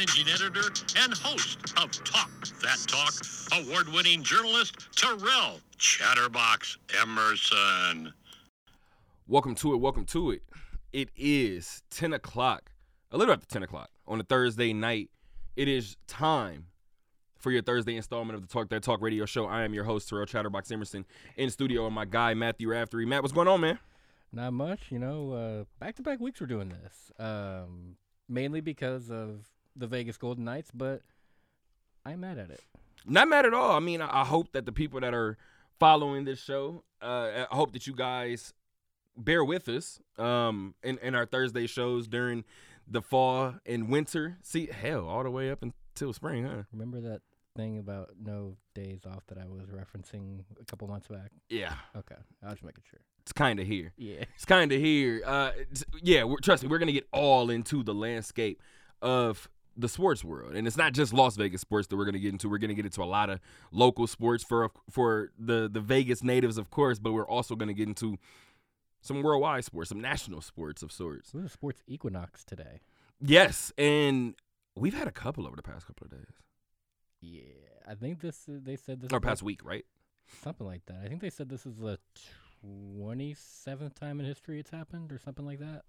managing editor, and host of Talk That Talk, award winning journalist Terrell Chatterbox Emerson. Welcome to it. Welcome to it. It is 10 o'clock, a little after 10 o'clock on a Thursday night. It is time for your Thursday installment of the Talk That Talk radio show. I am your host, Terrell Chatterbox Emerson, in studio with my guy, Matthew Raftery. Matt, what's going on, man? Not much, you know. Uh, back-to-back weeks we're doing this, um, mainly because of the Vegas Golden Knights, but I'm mad at it. Not mad at all. I mean, I, I hope that the people that are following this show, uh, I hope that you guys bear with us um, in, in our Thursday shows during the fall and winter. See, hell, all the way up until spring, huh? Remember that thing about no days off that I was referencing a couple months back? Yeah, Okay, I was just making sure. it's kind of here. Yeah. It's kind of here. Uh, yeah, we're, trust me, we're gonna get all into the landscape of the sports world, and it's not just Las Vegas sports that we're gonna get into. We're gonna get into a lot of local sports for for the the Vegas natives, of course, but we're also gonna get into some worldwide sports, some national sports of sorts. It was a sports equinox today. Yes, and we've had a couple over the past couple of days, Yeah, I think this. Is, they said this. or past week, right? something like that. I think they said this is the twenty seventh time in history it's happened, or something like that.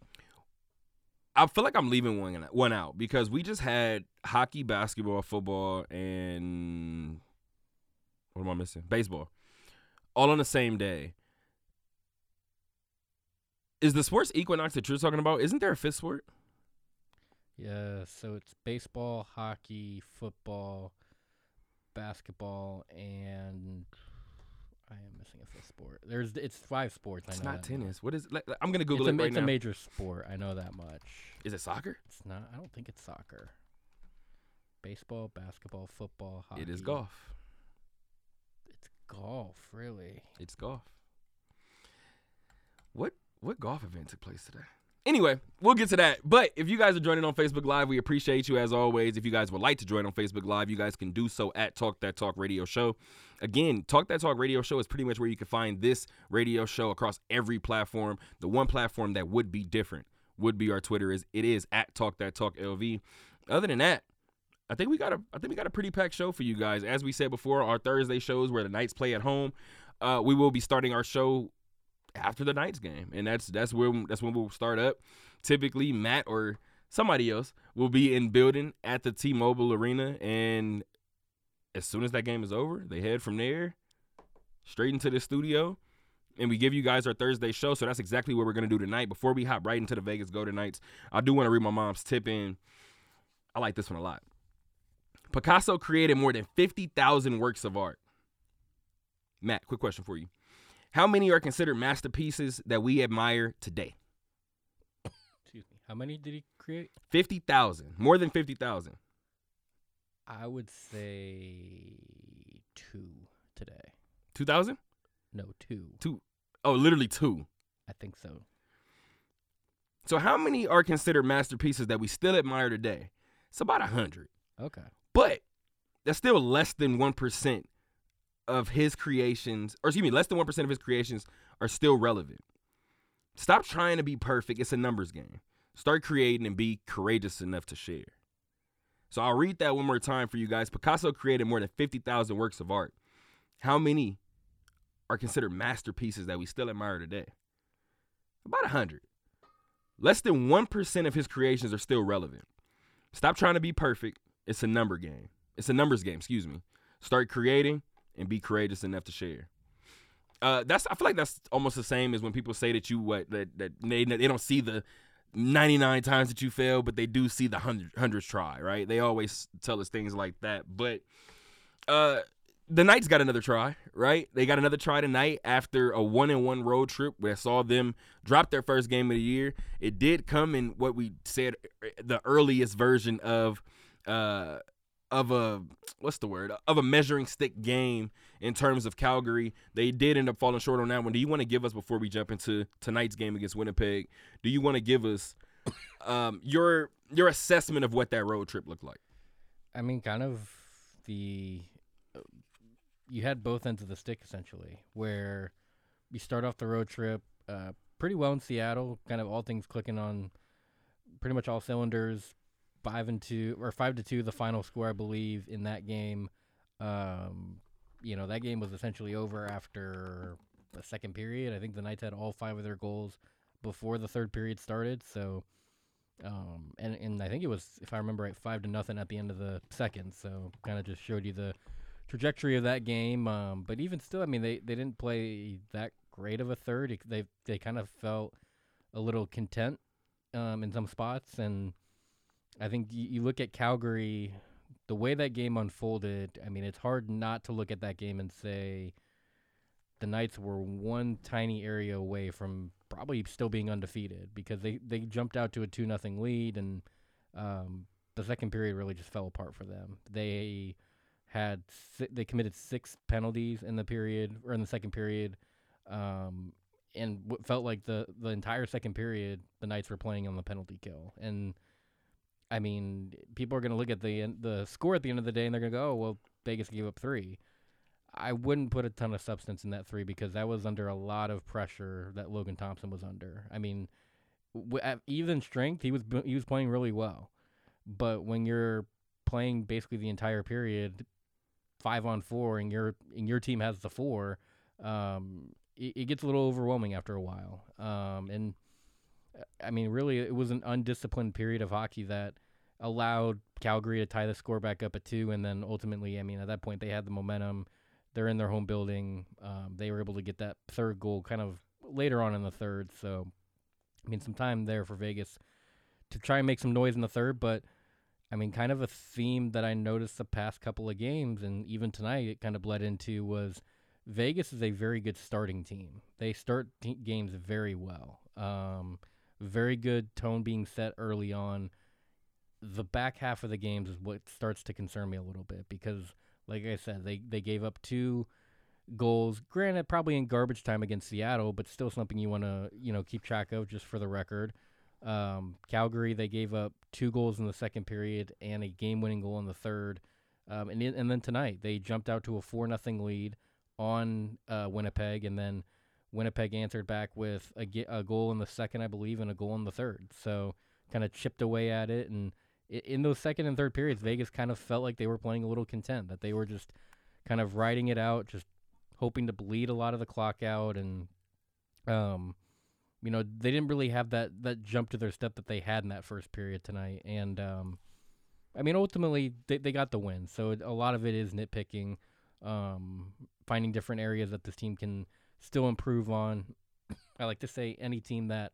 I feel like I'm leaving one one out because we just had hockey, basketball, football, and what am I missing? Baseball, all on the same day. Is the sports equinox that you're talking about? Isn't there a fifth sport? Yeah, so it's baseball, hockey, football, basketball, and I am missing a sport. There's it's five sports. It's I know not tennis. What is? Like, I'm gonna. Google it's it a, right it's now. a major sport. I know that much. is it soccer? It's not. I don't think it's soccer. Baseball, basketball, football, hockey. It is golf. It's golf, really. It's golf. What what golf event took place today? Anyway, we'll get to that. But if you guys are joining on Facebook Live, we appreciate you as always. If you guys would like to join on Facebook Live, you guys can do so at Talk That Talk Radio Show. Again, Talk That Talk Radio Show is pretty much where you can find this radio show across every platform. The one platform that would be different would be our Twitter is it is at Talk That Talk LV. Other than that, I think we got a I think we got a pretty packed show for you guys. As we said before, our Thursday shows where the Knights play at home. Uh, we will be starting our show after the Knights game, and that's that's when that's when we'll start up. Typically, Matt or somebody else will be in building at the T-Mobile Arena, and as soon as that game is over, they head from there straight into the studio, and we give you guys our Thursday show. So that's exactly what we're gonna do tonight. Before we hop right into the Vegas Golden Knights, I do want to read my mom's tip in. I like this one a lot. Picasso created more than 50,000 works of art. Matt, quick question for you. How many are considered masterpieces that we admire today? Excuse me. How many did he create? 50,000. More than 50,000. I would say two today. 2,000? No, two. Two. Oh, literally two. I think so. So how many are considered masterpieces that we still admire today? It's about 100. Okay. But that's still less than 1% of his creations, or excuse me, less than 1% of his creations are still relevant. Stop trying to be perfect. It's a numbers game. Start creating and be courageous enough to share. So I'll read that one more time for you guys. Picasso created more than 50,000 works of art. How many are considered masterpieces that we still admire today? About 100. Less than 1% of his creations are still relevant. Stop trying to be perfect. It's a number game. It's a numbers game, excuse me. Start creating and be courageous enough to share. Uh, that's I feel like that's almost the same as when people say that you what that that they they don't see the 99 times that you fail, but they do see the hundred, hundreds try, right? They always tell us things like that. But uh the Knights got another try, right? They got another try tonight after a one and one road trip where I saw them drop their first game of the year. It did come in what we said the earliest version of uh of a what's the word of a measuring stick game in terms of Calgary. They did end up falling short on that one. Do you want to give us before we jump into tonight's game against Winnipeg? Do you want to give us um, your your assessment of what that road trip looked like? I mean, kind of the you had both ends of the stick essentially, where you start off the road trip uh, pretty well in Seattle, kind of all things clicking on pretty much all cylinders. Five and two or five to two, the final score I believe in that game. Um, you know that game was essentially over after the second period. I think the Knights had all five of their goals before the third period started. So, um, and and I think it was, if I remember right, five to nothing at the end of the second. So, kind of just showed you the trajectory of that game. Um, but even still, I mean, they, they didn't play that great of a third. They they kind of felt a little content um, in some spots, and I think you, look at Calgary, the way that game unfolded. I mean, it's hard not to look at that game and say the Knights were one tiny area away from probably still being undefeated because they, they jumped out to a two nothing lead and um, the second period really just fell apart for them. They had they committed six penalties in the period or in the second period, um, and what felt like the the entire second period the Knights were playing on the penalty kill. And I mean, people are going to look at the the score at the end of the day and they're going to go, "Oh, well, Vegas gave up three. I wouldn't put a ton of substance in that three because that was under a lot of pressure that Logan Thompson was under. I mean, at even strength, he was he was playing really well, but when you're playing basically the entire period, five on four, and your and your team has the four, um, it, it, gets a little overwhelming after a while. Um, and I mean, really, it was an undisciplined period of hockey that allowed Calgary to tie the score back up at two, and then ultimately, I mean, at that point, they had the momentum they're in their home building. Um, they were able to get that third goal kind of later on in the third. So, I mean, some time there for Vegas to try and make some noise in the third. But, I mean, kind of a theme that I noticed the past couple of games, and even tonight it kind of bled into was Vegas is a very good starting team. They start t- games very well. Um, very good tone being set early on. The back half of the games is what starts to concern me a little bit because like I said, they they gave up two goals. Granted, probably in garbage time against Seattle, but still something you want to you know keep track of just for the record. Um, Calgary they gave up two goals in the second period and a game-winning goal in the third. Um, and and then tonight they jumped out to a four nothing lead on uh, Winnipeg, and then Winnipeg answered back with a, a goal in the second, I believe, and a goal in the third. So kind of chipped away at it and in those second and third periods, Vegas kind of felt like they were playing a little content, that they were just kind of riding it out, just hoping to bleed a lot of the clock out, and um, you know, they didn't really have that that jump to their step that they had in that first period tonight, and um, I mean, ultimately they they got the win. So a lot of it is nitpicking, um, finding different areas that this team can still improve on. I like to say any team that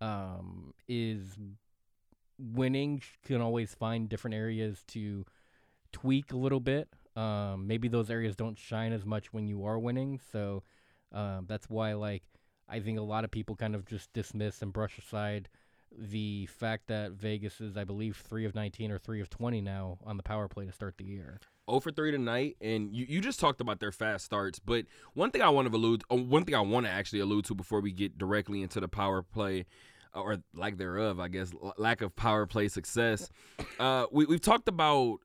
um, is winning can always find different areas to tweak a little bit. Um, maybe those areas don't shine as much when you are winning, so um, that's why like I think a lot of people kind of just dismiss and brush aside the fact that Vegas is, I believe, three of 19 or three of 20 now on the power play to start the year. 0 for 3 tonight, and you, you just talked about their fast starts. But one thing I want to allude, uh, one thing I want to actually allude to before we get directly into the power play or lack thereof, I guess, lack of power play success. Uh, we we've talked about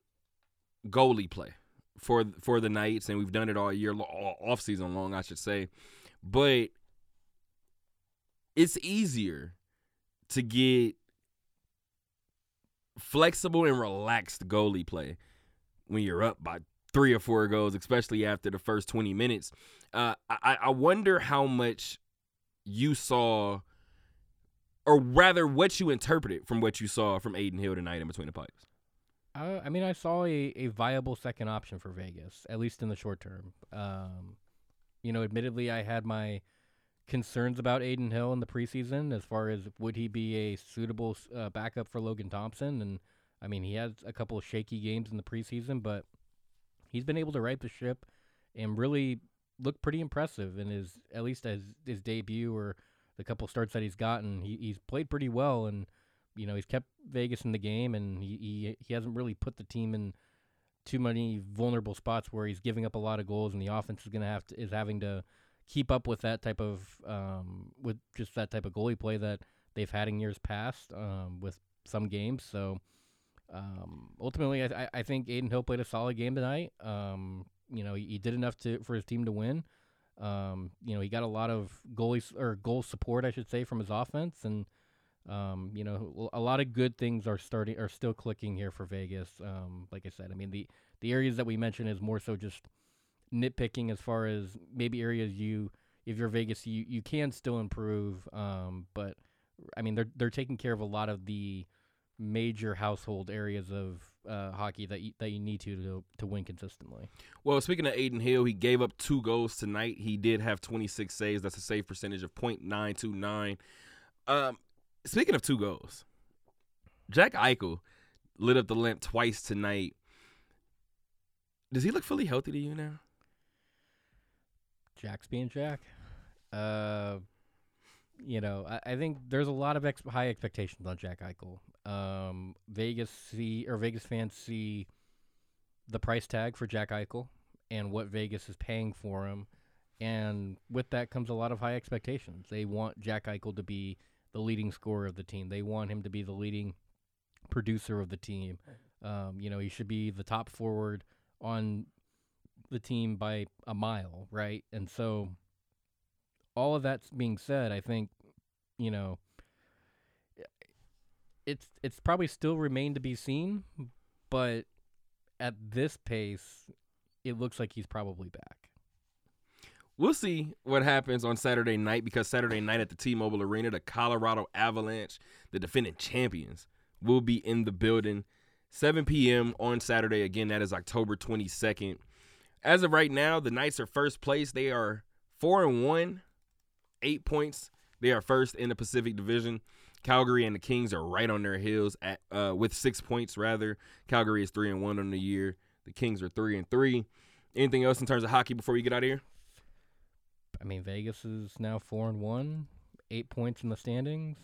goalie play for for the Knights, and we've done it all year, all off season long, I should say. But it's easier to get flexible and relaxed goalie play when you're up by three or four goals, especially after the first 20 minutes. Uh, I, I wonder how much you saw or rather what you interpreted from what you saw from Adin Hill tonight in between the pipes. Uh, I mean, I saw a, a viable second option for Vegas, at least in the short term. Um, you know, admittedly, I had my concerns about Adin Hill in the preseason as far as would he be a suitable uh, backup for Logan Thompson. And I mean, he had a couple of shaky games in the preseason, but he's been able to right the ship and really look pretty impressive in his at least as his debut or the couple starts that he's gotten, he, he's played pretty well, and you know he's kept Vegas in the game, and he, he he hasn't really put the team in too many vulnerable spots where he's giving up a lot of goals, and the offense is to have to is having to keep up with that type of um, with just that type of goalie play that they've had in years past um, with some games. So um, ultimately, I, I think Adin Hill played a solid game tonight. Um, you know, he, he, did enough to for his team to win. Um, you know, he got a lot of goalies or goal support, I should say, from his offense, and Um, you know, a lot of good things are starting are still clicking here for Vegas. Um, like I said, I mean the the areas that we mentioned is more so just nitpicking as far as maybe areas you if you're Vegas you you can still improve. Um, but I mean they're they're taking care of a lot of the major household areas of uh, hockey that you, that you need to, to to win consistently. Well, speaking of Adin Hill, he gave up two goals tonight. He did have 26 saves. That's a save percentage of .929. Um, speaking of two goals, Jack Eichel lit up the lamp twice tonight. Does he look fully healthy to you now? Jack's being Jack. Uh, you know, I, I think there's a lot of ex- high expectations on Jack Eichel. Um, Vegas see or Vegas fans see the price tag for Jack Eichel and what Vegas is paying for him, and with that comes a lot of high expectations. They want Jack Eichel to be the leading scorer of the team. They want him to be the leading producer of the team. Um, you know, he should be the top forward on the team by a mile, right? And so all of that being said, I think, you know, it's it's probably still remain to be seen, but at this pace, it looks like he's probably back. We'll see what happens on Saturday night because Saturday night at the T-Mobile Arena, the Colorado Avalanche, the defending champions, will be in the building. 7 p.m. on Saturday. Again, that is October 22nd. As of right now, the Knights are first place. They are four and one, eight points. They are first in the Pacific Division. Calgary and the Kings are right on their heels at uh, with six points rather. Calgary is three and one on the year. The Kings are three and three. Anything else in terms of hockey before we get out of here? I mean, Vegas is now four and one, eight points in the standings.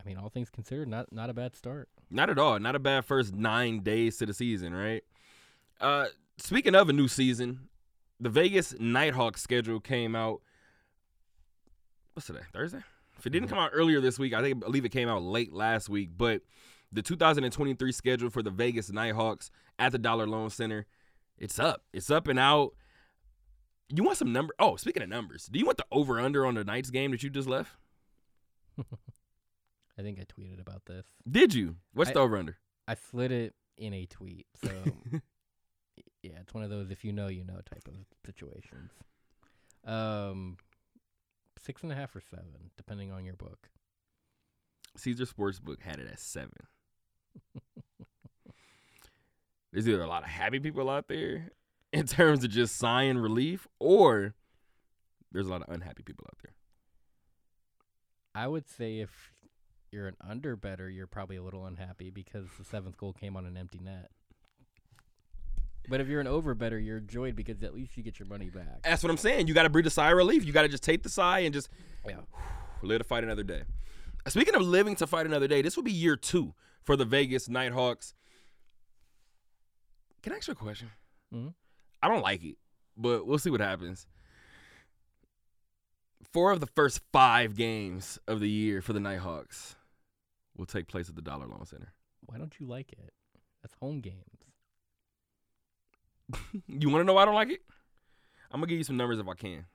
I mean, all things considered, not not a bad start. Not at all. Not a bad first nine days to the season, right? Uh, speaking of a new season, the Vegas Knight Hawks schedule came out. What's today? Thursday? If it didn't come out earlier this week, I think I believe it came out late last week. But the 2023 schedule for the Vegas Knight Hawks at the Dollar Loan Center, it's up. It's up and out. You want some number? Oh, speaking of numbers, do you want the over under on the Knights game that you just left? I think I tweeted about this. Did you? What's I- the over under? I slid it in a tweet. So yeah, it's one of those if you know you know type of situations. Um, six and a half or seven, depending on your book. Caesar Sportsbook had it at seven. There's either a lot of happy people out there in terms of just sighing relief, or there's a lot of unhappy people out there. I would say if you're an under better, you're probably a little unhappy because the seventh goal came on an empty net. But if you're an over better, you're enjoyed because at least you get your money back. That's what I'm saying. You got to breathe a sigh of relief. You got to just take the sigh and just Yeah. live to fight another day. Speaking of living to fight another day, this will be year two for the Vegas Knight Hawks. Can I ask you a question? Mhm. I don't like it, but we'll see what happens. Four of the first five games of the year for the Knight Hawks will take place at the Dollar Loan Center. Why don't you like it? That's home games. You want to know why I don't like it? I'm gonna give you some numbers if I can.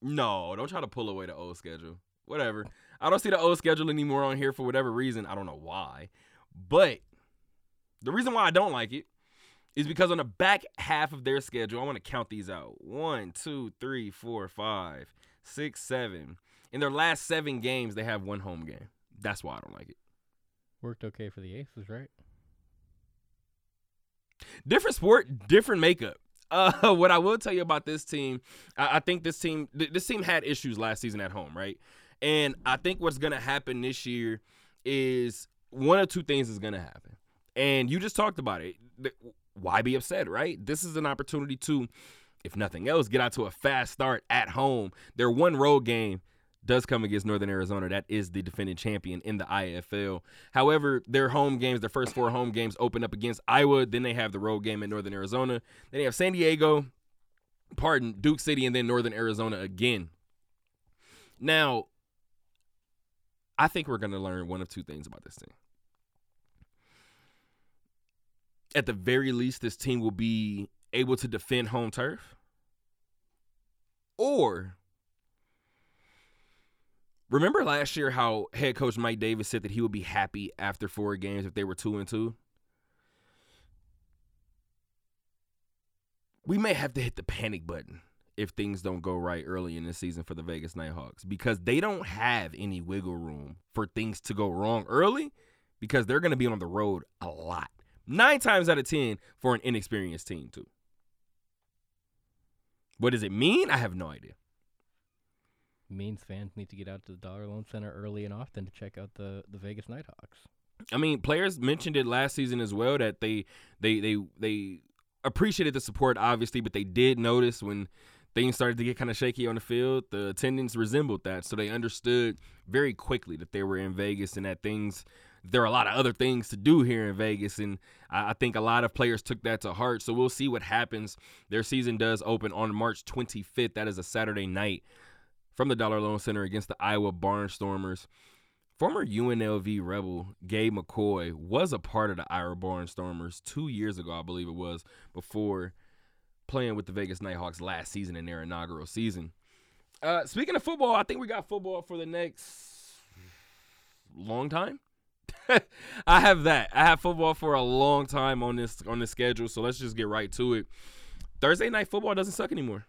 No, don't try to pull away the old schedule. Whatever. I don't see the old schedule anymore on here for whatever reason. I don't know why. But the reason why I don't like it is because on the back half of their schedule, I want to count these out. One, two, three, four, five, six, seven. In their last seven games, they have one home game. That's why I don't like it. Worked okay for the Aces, right? Different sport, different makeup. Uh, what I will tell you about this team, I, I think this team, th- this team had issues last season at home, right? And I think what's gonna happen this year is one of two things is gonna happen, and you just talked about it. Why be upset, right? This is an opportunity to, if nothing else, get out to a fast start at home. Their one road game does come against Northern Arizona. That is the defending champion in the IFL. However, their home games, their first four home games, open up against Iowa. Then they have the road game in Northern Arizona. Then they have San Diego, pardon, Duke City, and then Northern Arizona again. Now, I think we're going to learn one of two things about this team. At the very least, this team will be able to defend home turf. Or Remember last year how head coach Mike Davis said that he would be happy after four games if they were two and two? We may have to hit the panic button if things don't go right early in the season for the Vegas Knight Hawks because they don't have any wiggle room for things to go wrong early because they're going to be on the road a lot. Nine times out of 10 for an inexperienced team, too. What does it mean? I have no idea. Means fans need to get out to the Dollar Loan Center early and often to check out the, the Vegas Knight Hawks. I mean, players mentioned it last season as well that they they they they appreciated the support, obviously, but they did notice when things started to get kind of shaky on the field, the attendance resembled that. So they understood very quickly that they were in Vegas and that things there are a lot of other things to do here in Vegas. And I, I think a lot of players took that to heart. So we'll see what happens. Their season does open on March 25th. That is a Saturday night from the Dollar Loan Center against the Iowa Barnstormers. Former UNLV Rebel Gabe McCoy was a part of the Iowa Barnstormers two years ago, I believe it was, before playing with the Vegas Knight Hawks last season in their inaugural season. Uh, speaking of football, I think we got football for the next long time. I have that. I have football for a long time on this on this schedule, so let's just get right to it. Thursday night football doesn't suck anymore.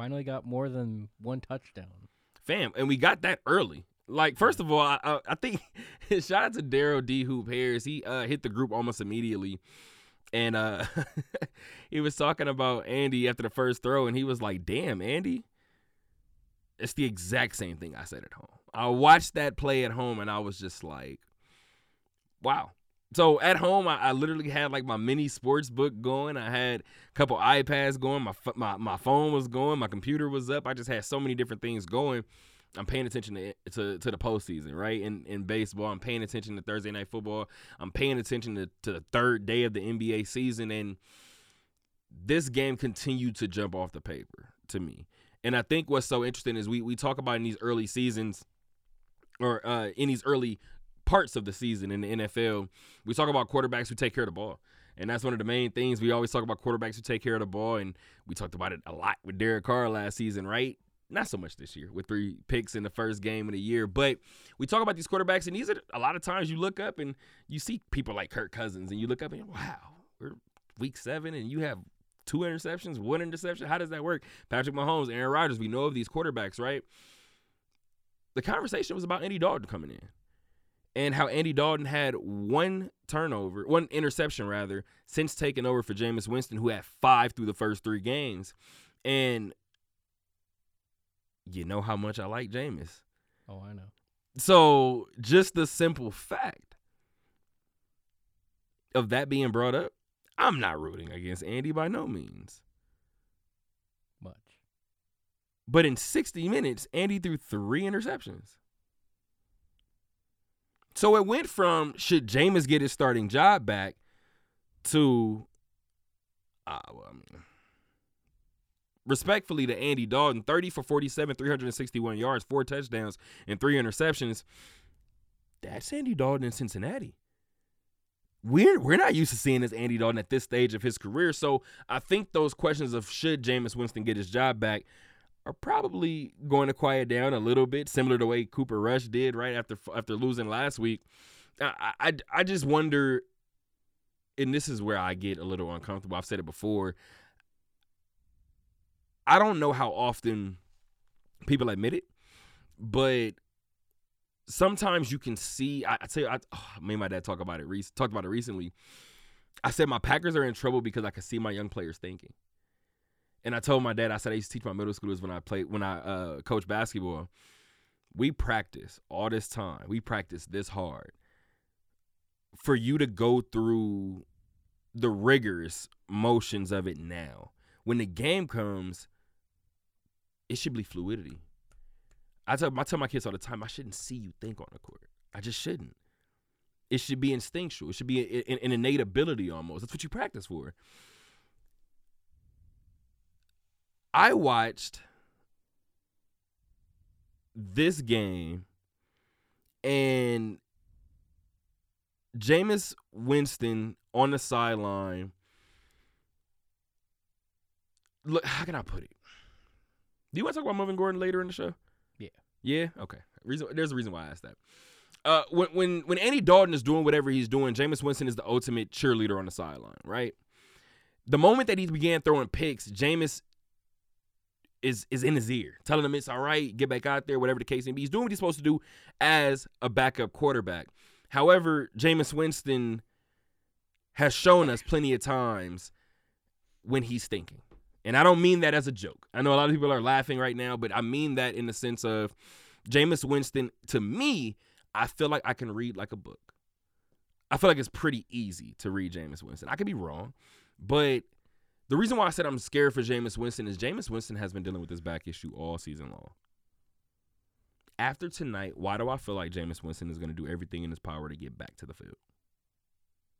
Finally got more than one touchdown. Fam, and we got that early. Like, first of all, I, I, think shout out to Daryl D Hoop Harris. He uh, hit the group almost immediately. And uh, he was talking about Andy after the first throw, and he was like, damn, Andy. It's the exact same thing I said at home. I watched that play at home and I was just like, wow. So at home, I, I, literally had like my mini sports book going. I had a couple iPads going. My, my my phone was going. My computer was up. I just had so many different things going. I'm paying attention to to, to the postseason, right? In in baseball, I'm paying attention to Thursday night football. I'm paying attention to, to the third day of the NBA season, and this game continued to jump off the paper to me. And I think what's so interesting is we we talk about in these early seasons or uh, in these early parts of the season in the NFL, we talk about quarterbacks who take care of the ball. And that's one of the main things. We always talk about quarterbacks who take care of the ball. And we talked about it a lot with Derek Carr last season, right? Not so much this year with three picks in the first game of the year. But we talk about these quarterbacks, and these are a lot of times you look up and you see people like Kirk Cousins, and you look up and wow, we're week seven, and you have two interceptions, one interception. How does that work? Patrick Mahomes, Aaron Rodgers, we know of these quarterbacks, right? the conversation was about Andy Dalton coming in and how Andy Dalton had one turnover, one interception rather, since taking over for Jameis Winston, who had five through the first three games. And you know how much I like Jameis. Oh, I know. So just the simple fact of that being brought up, I'm not rooting against Andy by no means. Much. But in 60 minutes, Andy threw three interceptions. So it went from should Jameis get his starting job back to, uh, well, I mean, respectfully to Andy Dalton, 30 for 47, 361 yards, four touchdowns, and three interceptions. That's Andy Dalton in Cincinnati. We're we're not used to seeing this Andy Dalton at this stage of his career. So I think those questions of should Jameis Winston get his job back are probably going to quiet down a little bit, similar to the way Cooper Rush did right after after losing last week. I, I, I just wonder, and this is where I get a little uncomfortable. I've said it before. I don't know how often people admit it, but sometimes you can see. I, I tell you, I, oh, me and my dad talk about it. Talked about it recently. I said my Packers are in trouble because I can see my young players thinking. And I told my dad, I said I used to teach my middle schoolers when I played when I uh, coach basketball. We practice all this time. We practice this hard. For you to go through the rigorous motions of it now. When the game comes, it should be fluidity. I tell I tell my kids all the time, I shouldn't see you think on the court. I just shouldn't. It should be instinctual. It should be an innate ability almost. That's what you practice for. I watched this game and Jameis Winston on the sideline. Look, how can I put it? Do you want to talk about Melvin Gordon later in the show? Yeah. Yeah. Okay. Reason. There's a reason why I asked that. Uh, when when when Andy Dalton is doing whatever he's doing, Jameis Winston is the ultimate cheerleader on the sideline, right? The moment that he began throwing picks, Jameis is is in his ear, telling him it's all right, get back out there, whatever the case may be. He's doing what he's supposed to do as a backup quarterback. However, Jameis Winston has shown us plenty of times when he's thinking. And I don't mean that as a joke. I know a lot of people are laughing right now, but I mean that in the sense of Jameis Winston, to me, I feel like I can read like a book. I feel like it's pretty easy to read Jameis Winston. I could be wrong, but the reason why I said I'm scared for Jameis Winston is Jameis Winston has been dealing with this back issue all season long. After tonight, why do I feel like Jameis Winston is going to do everything in his power to get back to the field?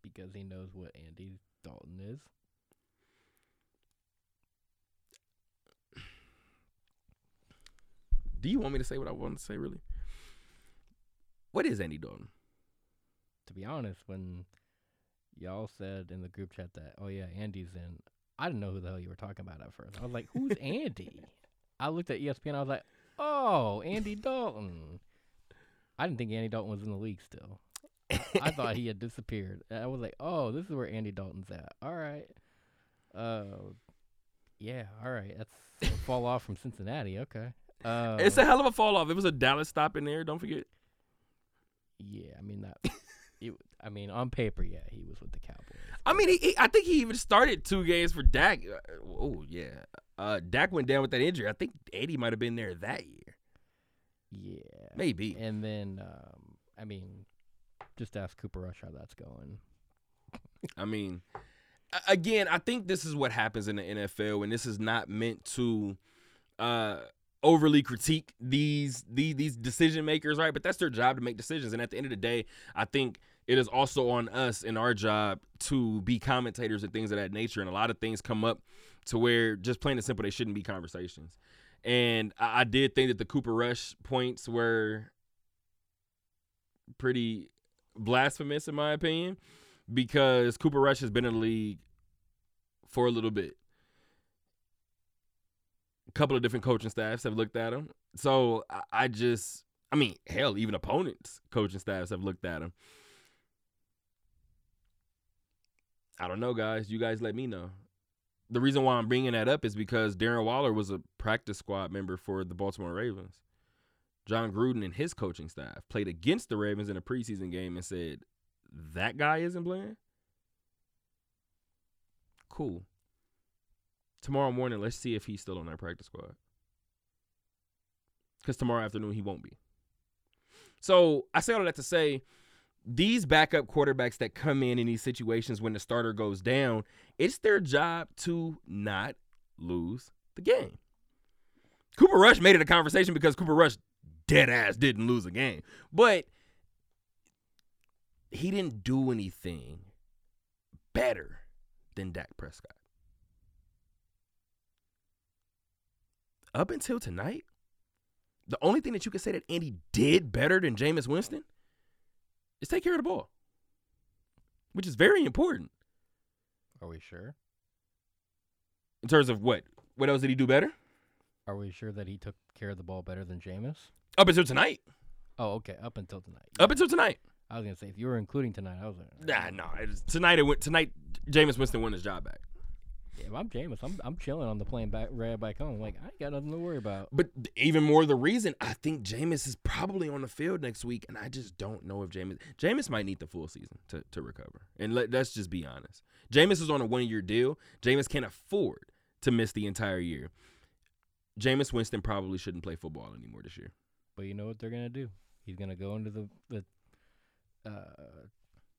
Because he knows what Andy Dalton is. Do you want me to say what I want to say, really? What is Andy Dalton? To be honest, when y'all said in the group chat that, oh yeah, Andy's in, I didn't know who the hell you were talking about at first. I was like, who's Andy? I looked at ESPN. I was like, oh, Andy Dalton. I didn't think Andy Dalton was in the league still. I thought he had disappeared. I was like, oh, this is where Andy Dalton's at. All right. Uh, yeah, all right. That's a fall off from Cincinnati. Okay. Uh, it's a hell of a fall off. It was a Dallas stop in there. Don't forget. Yeah, I mean that. it, I mean, on paper, yeah, he was with the Cowboys. I mean, he, he, I think he even started two games for Dak. Uh, oh yeah, uh, Dak went down with that injury. I think Eddie might have been there that year. Yeah, maybe. And then, um, I mean, just ask Cooper Rush how that's going. I mean, again, I think this is what happens in the NFL, and this is not meant to. Uh, overly critique these these these decision makers, right? But that's their job to make decisions. And at the end of the day, I think it is also on us in our job to be commentators and things of that nature. And a lot of things come up to where just plain and simple they shouldn't be conversations. And I, I did think that the Cooper Rush points were pretty blasphemous in my opinion because Cooper Rush has been in the league for a little bit a couple of different coaching staffs have looked at him. So I, I just, I mean, hell, even opponents' coaching staffs have looked at him. I don't know, guys. You guys let me know. The reason why I'm bringing that up is because Darren Waller was a practice squad member for the Baltimore Ravens. Jon Gruden and his coaching staff played against the Ravens in a preseason game and said, that guy isn't playing? Cool tomorrow morning, let's see if he's still on that practice squad. Because tomorrow afternoon, he won't be. So I say all that to say these backup quarterbacks that come in in these situations when the starter goes down, it's their job to not lose the game. Cooper Rush made it a conversation because Cooper Rush dead ass didn't lose a game. But he didn't do anything better than Dak Prescott. up until tonight, the only thing that you can say that Andy did better than Jameis Winston is take care of the ball, which is very important. Are we sure? In terms of what? What else did he do better? Are we sure that he took care of the ball better than Jameis? Up until tonight. Oh, okay. Up until tonight. Yeah. Up until tonight. I was gonna say if you were including tonight, I was like, nah, no. Nah, tonight it went. Tonight, Jameis Winston won his job back. If I'm Jameis, I'm I'm chilling on the plane back right back home. Like I ain't got nothing to worry about. But even more the reason I think Jameis is probably on the field next week, and I just don't know if Jameis Jameis might need the full season to, to recover. And let, let's just be honest. Jameis is on a one year deal. Jameis can't afford to miss the entire year. Jameis Winston probably shouldn't play football anymore this year. But you know what they're gonna do? He's gonna go into the the uh,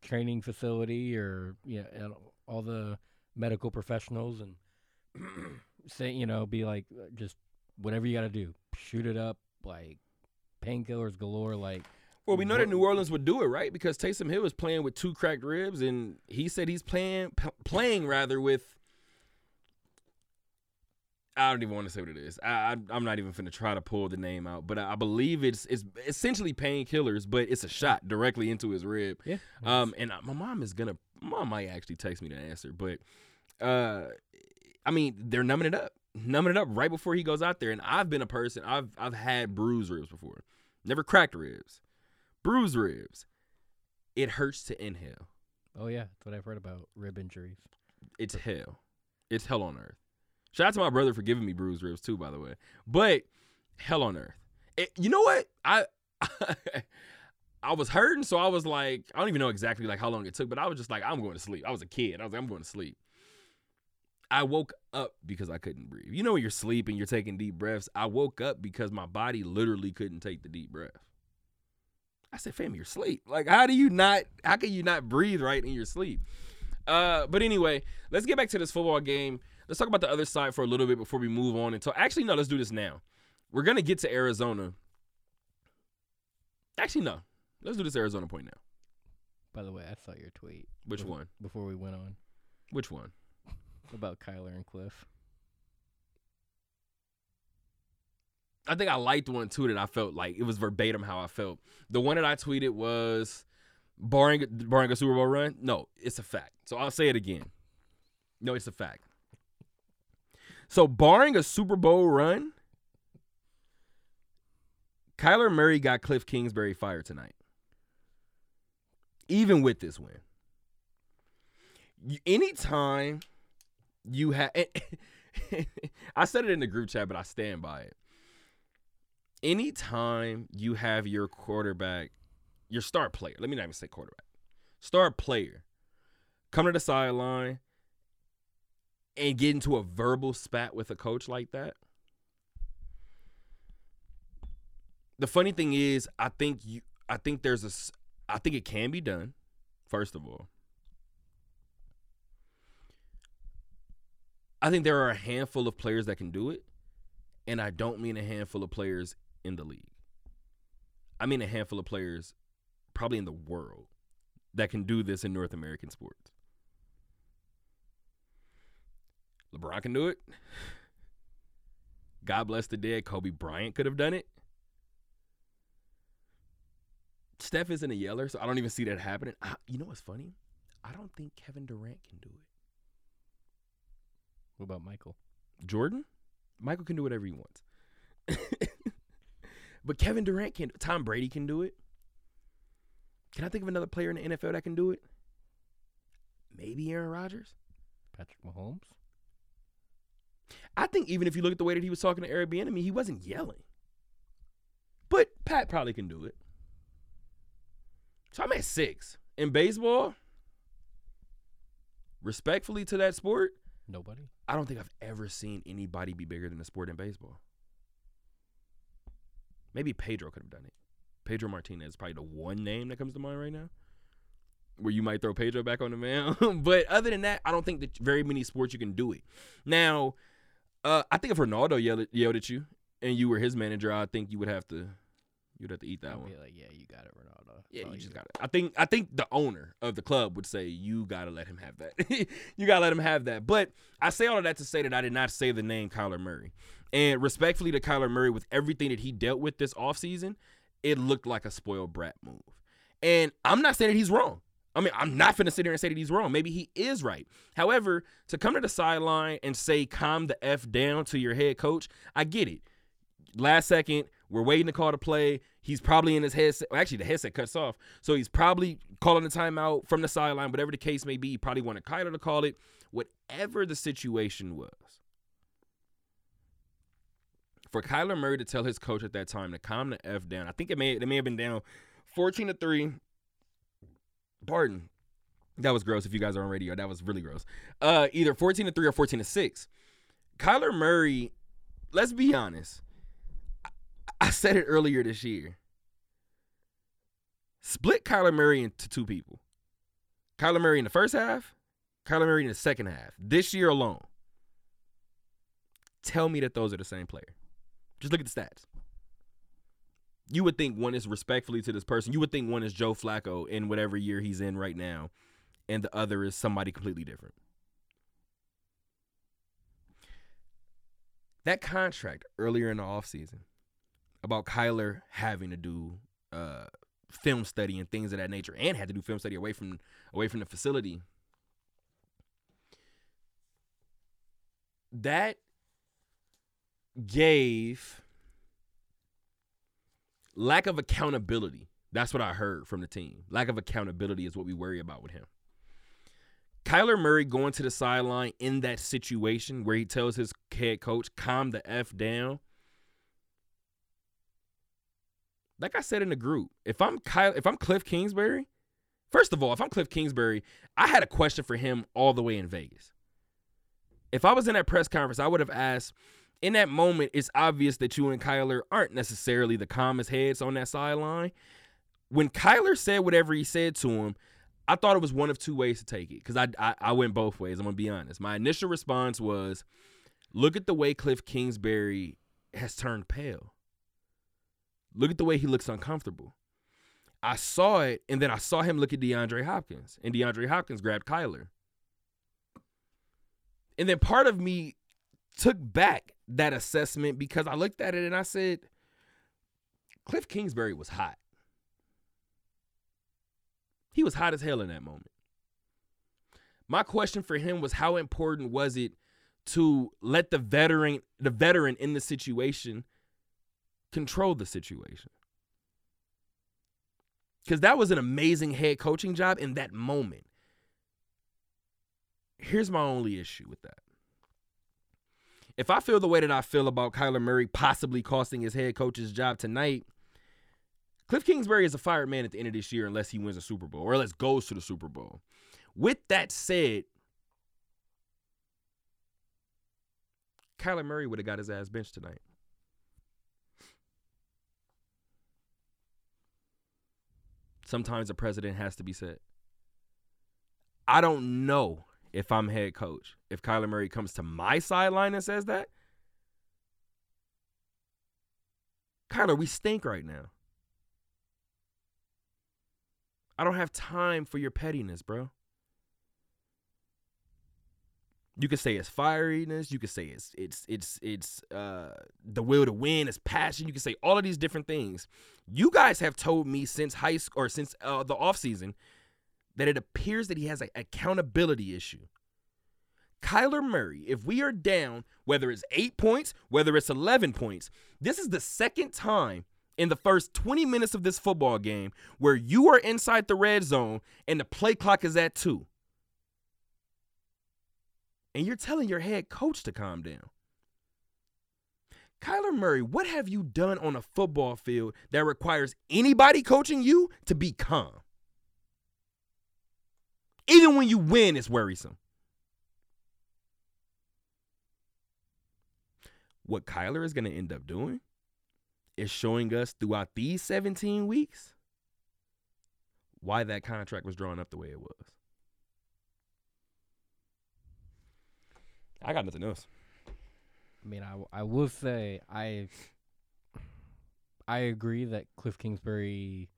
training facility or yeah, you know, all the medical professionals and say, you know, be like, uh, just whatever you got to do, shoot it up, like painkillers galore, like. Well, we know that New Orleans would do it, right? Because Taysom Hill is playing with two cracked ribs, and he said he's playing p- playing rather with. I don't even want to say what it is. I, I am not even going to try to pull the name out, but I, I believe it's it's essentially painkillers, but it's a shot directly into his rib. Yeah. Um, and my mom is gonna, mom might actually text me to answer, but uh, I mean, they're numbing it up, numbing it up right before he goes out there. And I've been a person, I've I've had bruised ribs before, never cracked ribs, bruised ribs. It hurts to inhale. Oh yeah, that's what I've heard about rib injuries. It's hell. It's hell on earth. Shout out to my brother for giving me bruised ribs too, by the way. But hell on earth. It, you know what? I I was hurting, so I was like, I don't even know exactly like how long it took, but I was just like, I'm going to sleep. I was a kid. I was like, I'm going to sleep. I woke up because I couldn't breathe. You know when you're sleeping, you're taking deep breaths. I woke up because my body literally couldn't take the deep breath. I said, fam, you're asleep. Like, how do you not, how can you not breathe right in your sleep? Uh, but anyway, let's get back to this football game. Let's talk about the other side for a little bit before we move on. And so, actually, no, let's do this now. We're gonna get to Arizona. Actually, no. Let's do this Arizona point now. By the way, I saw your tweet. Which bef- one? Before we went on Which one? about Kyler and Cliff. I think I liked one too that I felt like it was verbatim how I felt. The one that I tweeted was barring barring a Super Bowl run. No, it's a fact. So I'll say it again. No, it's a fact. So barring a Super Bowl run, Kyler Murray got Cliff Kingsbury fired tonight. Even with this win. Anytime you have I said it in the group chat, but I stand by it anytime you have your quarterback, your star player, let me not even say quarterback, star player, come to the sideline and get into a verbal spat with a coach like that. The funny thing is, I think you, I think there's a, I think it can be done. First of all, I think there are a handful of players that can do it, and I don't mean a handful of players in the league. I mean a handful of players probably in the world that can do this in North American sports. LeBron can do it. God bless the dead. Kobe Bryant could have done it. Steph isn't a yeller, so I don't even see that happening. I, you know what's funny? I don't think Kevin Durant can do it. What about Michael? Jordan, Michael can do whatever he wants. but Kevin Durant can. Tom Brady can do it. Can I think of another player in the NFL that can do it? Maybe Aaron Rodgers. Patrick Mahomes? I think even if you look at the way that he was talking to Bieniemy, he wasn't yelling. But Pat probably can do it. So I'm at six in baseball. Respectfully to that sport, Nobody. I don't think I've ever seen anybody be bigger than the sport in baseball. Maybe Pedro could have done it. Pedro Martinez is probably the one name that comes to mind right now. Where you might throw Pedro back on the mound. but other than that, I don't think that very many sports you can do it. Now, uh, I think if Ronaldo yelled, yelled at you and you were his manager, I think you would have to you'd have to eat that I'd one. be like, yeah, you got it, Ronaldo. Yeah, all you just got it. I think I think the owner of the club would say you gotta let him have that. you gotta let him have that. But I say all of that to say that I did not say the name Kyler Murray. And respectfully to Kyler Murray, with everything that he dealt with this offseason, it looked like a spoiled brat move. And I'm not saying that he's wrong. I mean, I'm not going to sit here and say that he's wrong. Maybe he is right. However, to come to the sideline and say calm the F down to your head coach, I get it. Last second, we're waiting to call the play. He's probably in his headset. Actually, the headset cuts off. So he's probably calling the timeout from the sideline, whatever the case may be. He probably wanted Kyler to call it. Whatever the situation was. For Kyler Murray to tell his coach at that time to calm the F down, I think it may they may have been down 14 to 3. Pardon. That was gross if you guys are on radio. That was really gross. Uh either 14 to 3 or 14 to 6. Kyler Murray, let's be honest. I, said it earlier this year. Split Kyler Murray into two people. Kyler Murray in the first half, Kyler Murray in the second half. This year alone. Tell me that those are the same player. Just look at the stats. You would think one is respectfully to this person. You would think one is Joe Flacco in whatever year he's in right now, and the other is somebody completely different. That contract earlier in the offseason about Kyler having to do uh, film study and things of that nature, and had to do film study away from away from the facility. that gave lack of accountability. That's what I heard from the team. Lack of accountability is what we worry about with him. Kyler Murray going to the sideline in that situation where he tells his head coach, calm the F down. Like I said in the group, if I'm Kyle, if I'm Cliff Kingsbury, first of all, if I'm Cliff Kingsbury, I had a question for him all the way in Vegas. If I was in that press conference, I would have asked, in that moment, it's obvious that you and Kyler aren't necessarily the calmest heads on that sideline. When Kyler said whatever he said to him, I thought it was one of two ways to take it because I, I I went both ways. I'm gonna be honest. My initial response was, look at the way Cliff Kingsbury has turned pale. Look at the way he looks uncomfortable. I saw it, and then I saw him look at DeAndre Hopkins, and DeAndre Hopkins grabbed Kyler. And then part of me took back that assessment because I looked at it and I said, Cliff Kingsbury was hot. He was hot as hell in that moment. My question for him was how important was it to let the veteran the veteran in the situation control the situation? Cuz that was an amazing head coaching job in that moment. Here's my only issue with that. If I feel the way that I feel about Kyler Murray possibly costing his head coach's job tonight, Cliff Kingsbury is a fired man at the end of this year unless he wins a Super Bowl or unless goes to the Super Bowl. With that said, Kyler Murray would have got his ass benched tonight. Sometimes a president has to be said. I don't know if I'm head coach. If Kyler Murray comes to my sideline and says that, Kyler, we stink right now. I don't have time for your pettiness, bro. You could say it's fieriness. You could say it's it's it's it's uh, the will to win. It's passion. You could say all of these different things. You guys have told me since high school or since uh, the offseason that it appears that he has an accountability issue. Kyler Murray, if we are down, whether it's eight points, whether it's 11 points, this is the second time in the first 20 minutes of this football game where you are inside the red zone and the play clock is at two. And you're telling your head coach to calm down. Kyler Murray, what have you done on a football field that requires anybody coaching you to be calm? Even when you win, it's worrisome. What Kyler is going to end up doing is showing us throughout these 17 weeks why that contract was drawn up the way it was. I got nothing else. I mean, I, I will say I I agree that Cliff Kingsbury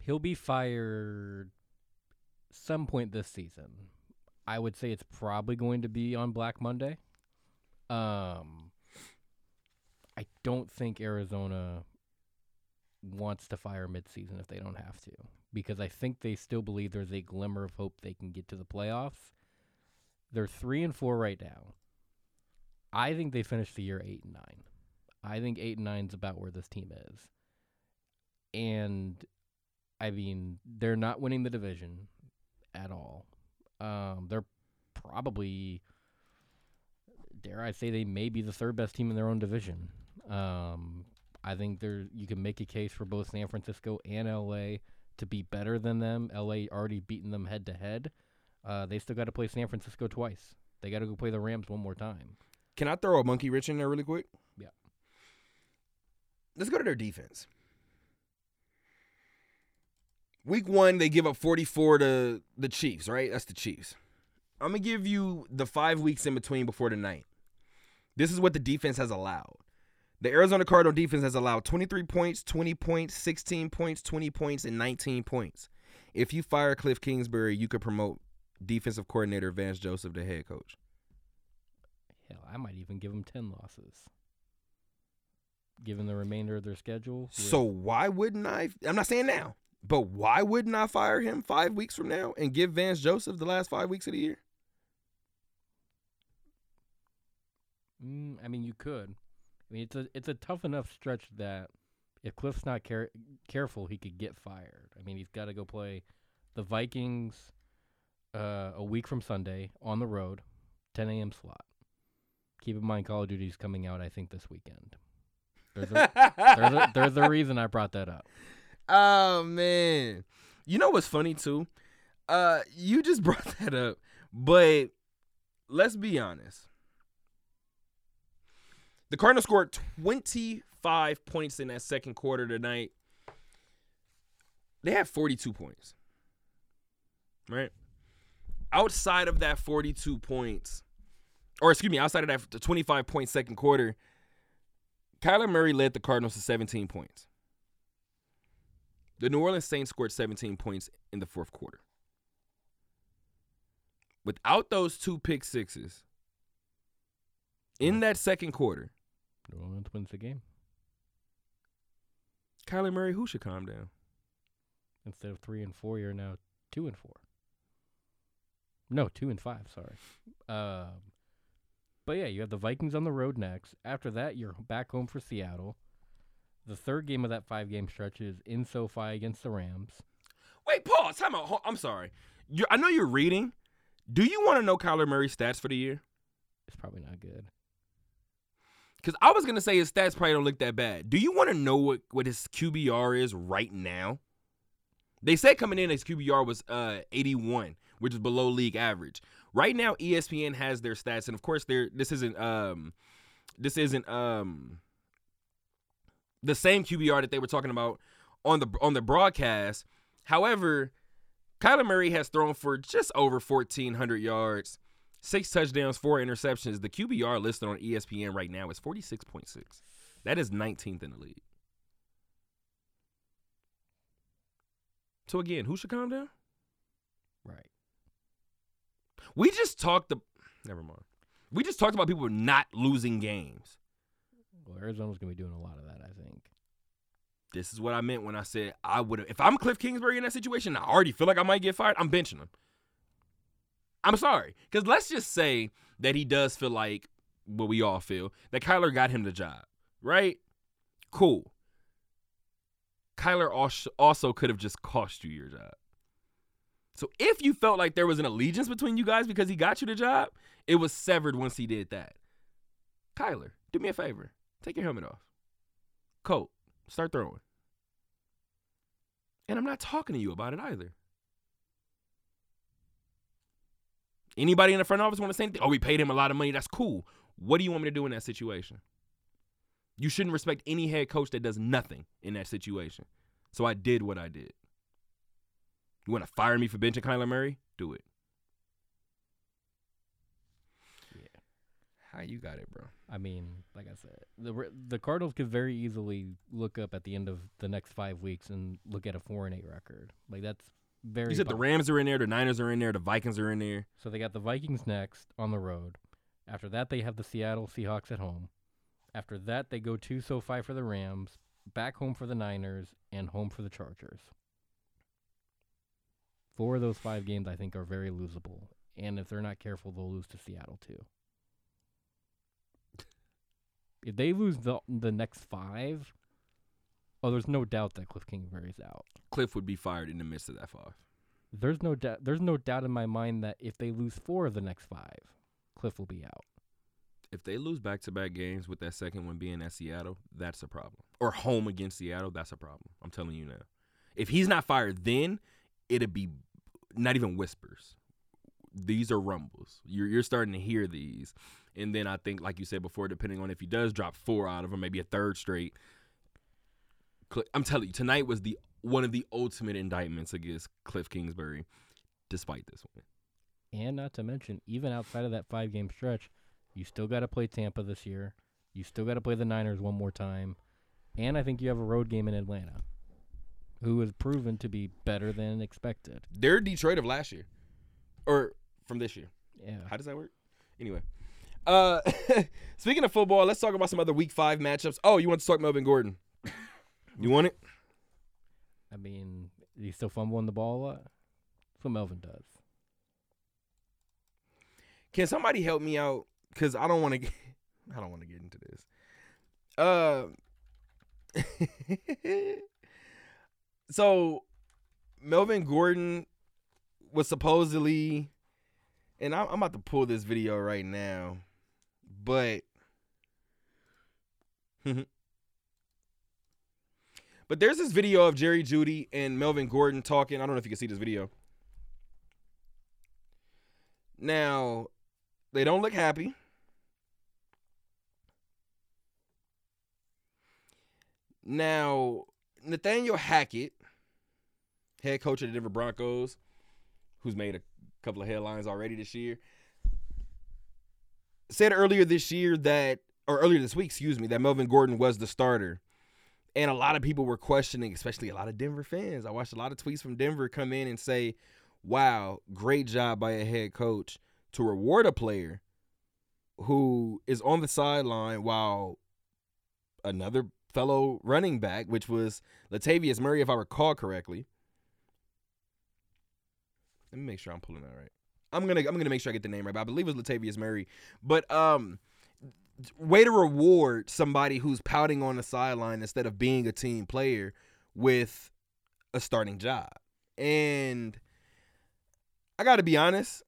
he'll be fired some point this season. I would say it's probably going to be on Black Monday. Um I don't think Arizona wants to fire midseason if they don't have to because I think they still believe there's a glimmer of hope they can get to the playoffs. They're 3 and 4 right now. I think they finished the year 8 and 9. I think 8 and 9 is about where this team is. And I mean, they're not winning the division at all. Um, they're probably, dare I say, they may be the third best team in their own division. Um, I think there you can make a case for both San Francisco and LA to be better than them. LA already beaten them head to head. Uh, they still got to play San Francisco twice. They got to go play the Rams one more time. Can I throw a monkey rich in there really quick? Yeah. Let's go to their defense. Week one, they give up 44 to the Chiefs, right? That's the Chiefs. I'm going to give you the five weeks in between before tonight. This is what the defense has allowed. The Arizona Cardinal defense has allowed 23 points, 20 points, 16 points, 20 points, and 19 points. If you fire Cliff Kingsbury, you could promote defensive coordinator Vance Joseph to head coach. Hell, I might even give them 10 losses. Given the remainder of their schedule. So why wouldn't I? I'm not saying now, but why wouldn't I fire him five weeks from now and give Vance Joseph the last five weeks of the year? Mm, I mean, you could. I mean, it's a it's a tough enough stretch that if Cliff's not care- careful, he could get fired. I mean, he's got to go play the Vikings uh, a week from Sunday on the road, 10 a.m. slot. Keep in mind, Call of Duty is coming out, I think, this weekend. There's a, there's, a, there's a reason I brought that up. Oh man. You know what's funny too? Uh you just brought that up, but let's be honest. The Cardinals scored 25 points in that second quarter tonight. They had 42 points. Right? Outside of that 42 points, or excuse me, outside of that 25 point second quarter, Kyler Murray led the Cardinals to 17 points. The New Orleans Saints scored 17 points in the fourth quarter. Without those two pick sixes in that second quarter, New Orleans wins the game. Kyler Murray, who should calm down? Instead of three and four, you're now two and four. No, two and five. Sorry. Um, but yeah, you have the Vikings on the road next. After that, you're back home for Seattle. The third game of that five game stretch is in SoFi against the Rams. Wait, pause. Time out. I'm sorry. you I know you're reading. Do you want to know Kyler Murray's stats for the year? It's probably not good. Because I was gonna say his stats probably don't look that bad. Do you want to know what what his QBR is right now? They said coming in his QBR was uh 81, which is below league average. Right now, ESPN has their stats, and of course, they're this isn't um this isn't um the same QBR that they were talking about on the on the broadcast. However, Kyler Murray has thrown for just over 1,400 yards, six touchdowns, four interceptions. The QBR listed on ESPN right now is 46.6. That is 19th in the league. So again, who should calm down? Right. We just talked the never mind. We just talked about people not losing games. Well, Arizona's gonna be doing a lot of that, I think. This is what I meant when I said I would have. If I'm Cliff Kingsbury in that situation, I already feel like I might get fired. I'm benching him. I'm sorry, because let's just say that he does feel like what we all feel that Kyler got him the job, right? Cool. Kyler also could have just cost you your job. So if you felt like there was an allegiance between you guys because he got you the job, it was severed once he did that. Kyler, do me a favor. Take your helmet off. Colt, start throwing. And I'm not talking to you about it either. Anybody in the front office want to say anything? Oh, we paid him a lot of money. That's cool. What do you want me to do in that situation? You shouldn't respect any head coach that does nothing in that situation. So I did what I did. You want to fire me for benching Kyler Murray? Do it. Yeah. How you got it, bro? I mean, like I said, the Ra- the Cardinals could very easily look up at the end of the next five weeks and look at a four and eight record. Like that's very. You said the Rams are in there, the Niners are in there, the Vikings are in there. So they got the Vikings next on the road. After that, they have the Seattle Seahawks at home. After that, they go to SoFi for the Rams, back home for the Niners, and home for the Chargers. Four of those five games, I think, are very losable. And if they're not careful, they'll lose to Seattle too. If they lose the the next five, oh, there's no doubt that Cliff Kingsbury's out. Cliff would be fired in the midst of that five. There's no doubt. There's no doubt in my mind that if they lose four of the next five, Cliff will be out. If they lose back to back games with that second one being at Seattle, that's a problem. Or home against Seattle, that's a problem. I'm telling you now. If he's not fired then, it'd be not even whispers. These are rumbles. You're you're starting to hear these. And then I think, like you said before, depending on if he does drop four out of them, maybe a third straight. I'm telling you, tonight was the one of the ultimate indictments against Cliff Kingsbury, despite this one. And not to mention, even outside of that five game stretch, you still got to play Tampa this year. You still got to play the Niners one more time. And I think you have a road game in Atlanta, who has proven to be better than expected. They're Detroit of last year, or from this year. Yeah. How does that work? Anyway. Uh speaking of football, let's talk about some other week five matchups. Oh, you want to talk Melvin Gordon? You want it? I mean, he's still fumbling the ball a lot. That's what Melvin does. Can somebody help me out? Cause I don't want to I don't want to get into this. Uh, so Melvin Gordon was supposedly, and I'm, I'm about to pull this video right now, but. but there's this video of Jerry Jeudy and Melvin Gordon talking. I don't know if you can see this video. Now, they don't look happy. Now, Nathaniel Hackett, head coach of the Denver Broncos, who's made a couple of headlines already this year, said earlier this year that, or earlier this week, excuse me, that Melvin Gordon was the starter. And a lot of people were questioning, especially a lot of Denver fans. I watched a lot of tweets from Denver come in and say, wow, great job by a head coach to reward a player who is on the sideline while another fellow running back, which was Latavius Murray, if I recall correctly. Let me make sure I'm pulling that right. I'm gonna I'm gonna make sure I get the name right. But I believe it was Latavius Murray. But um, way to reward somebody who's pouting on the sideline instead of being a team player with a starting job. And I got to be honest.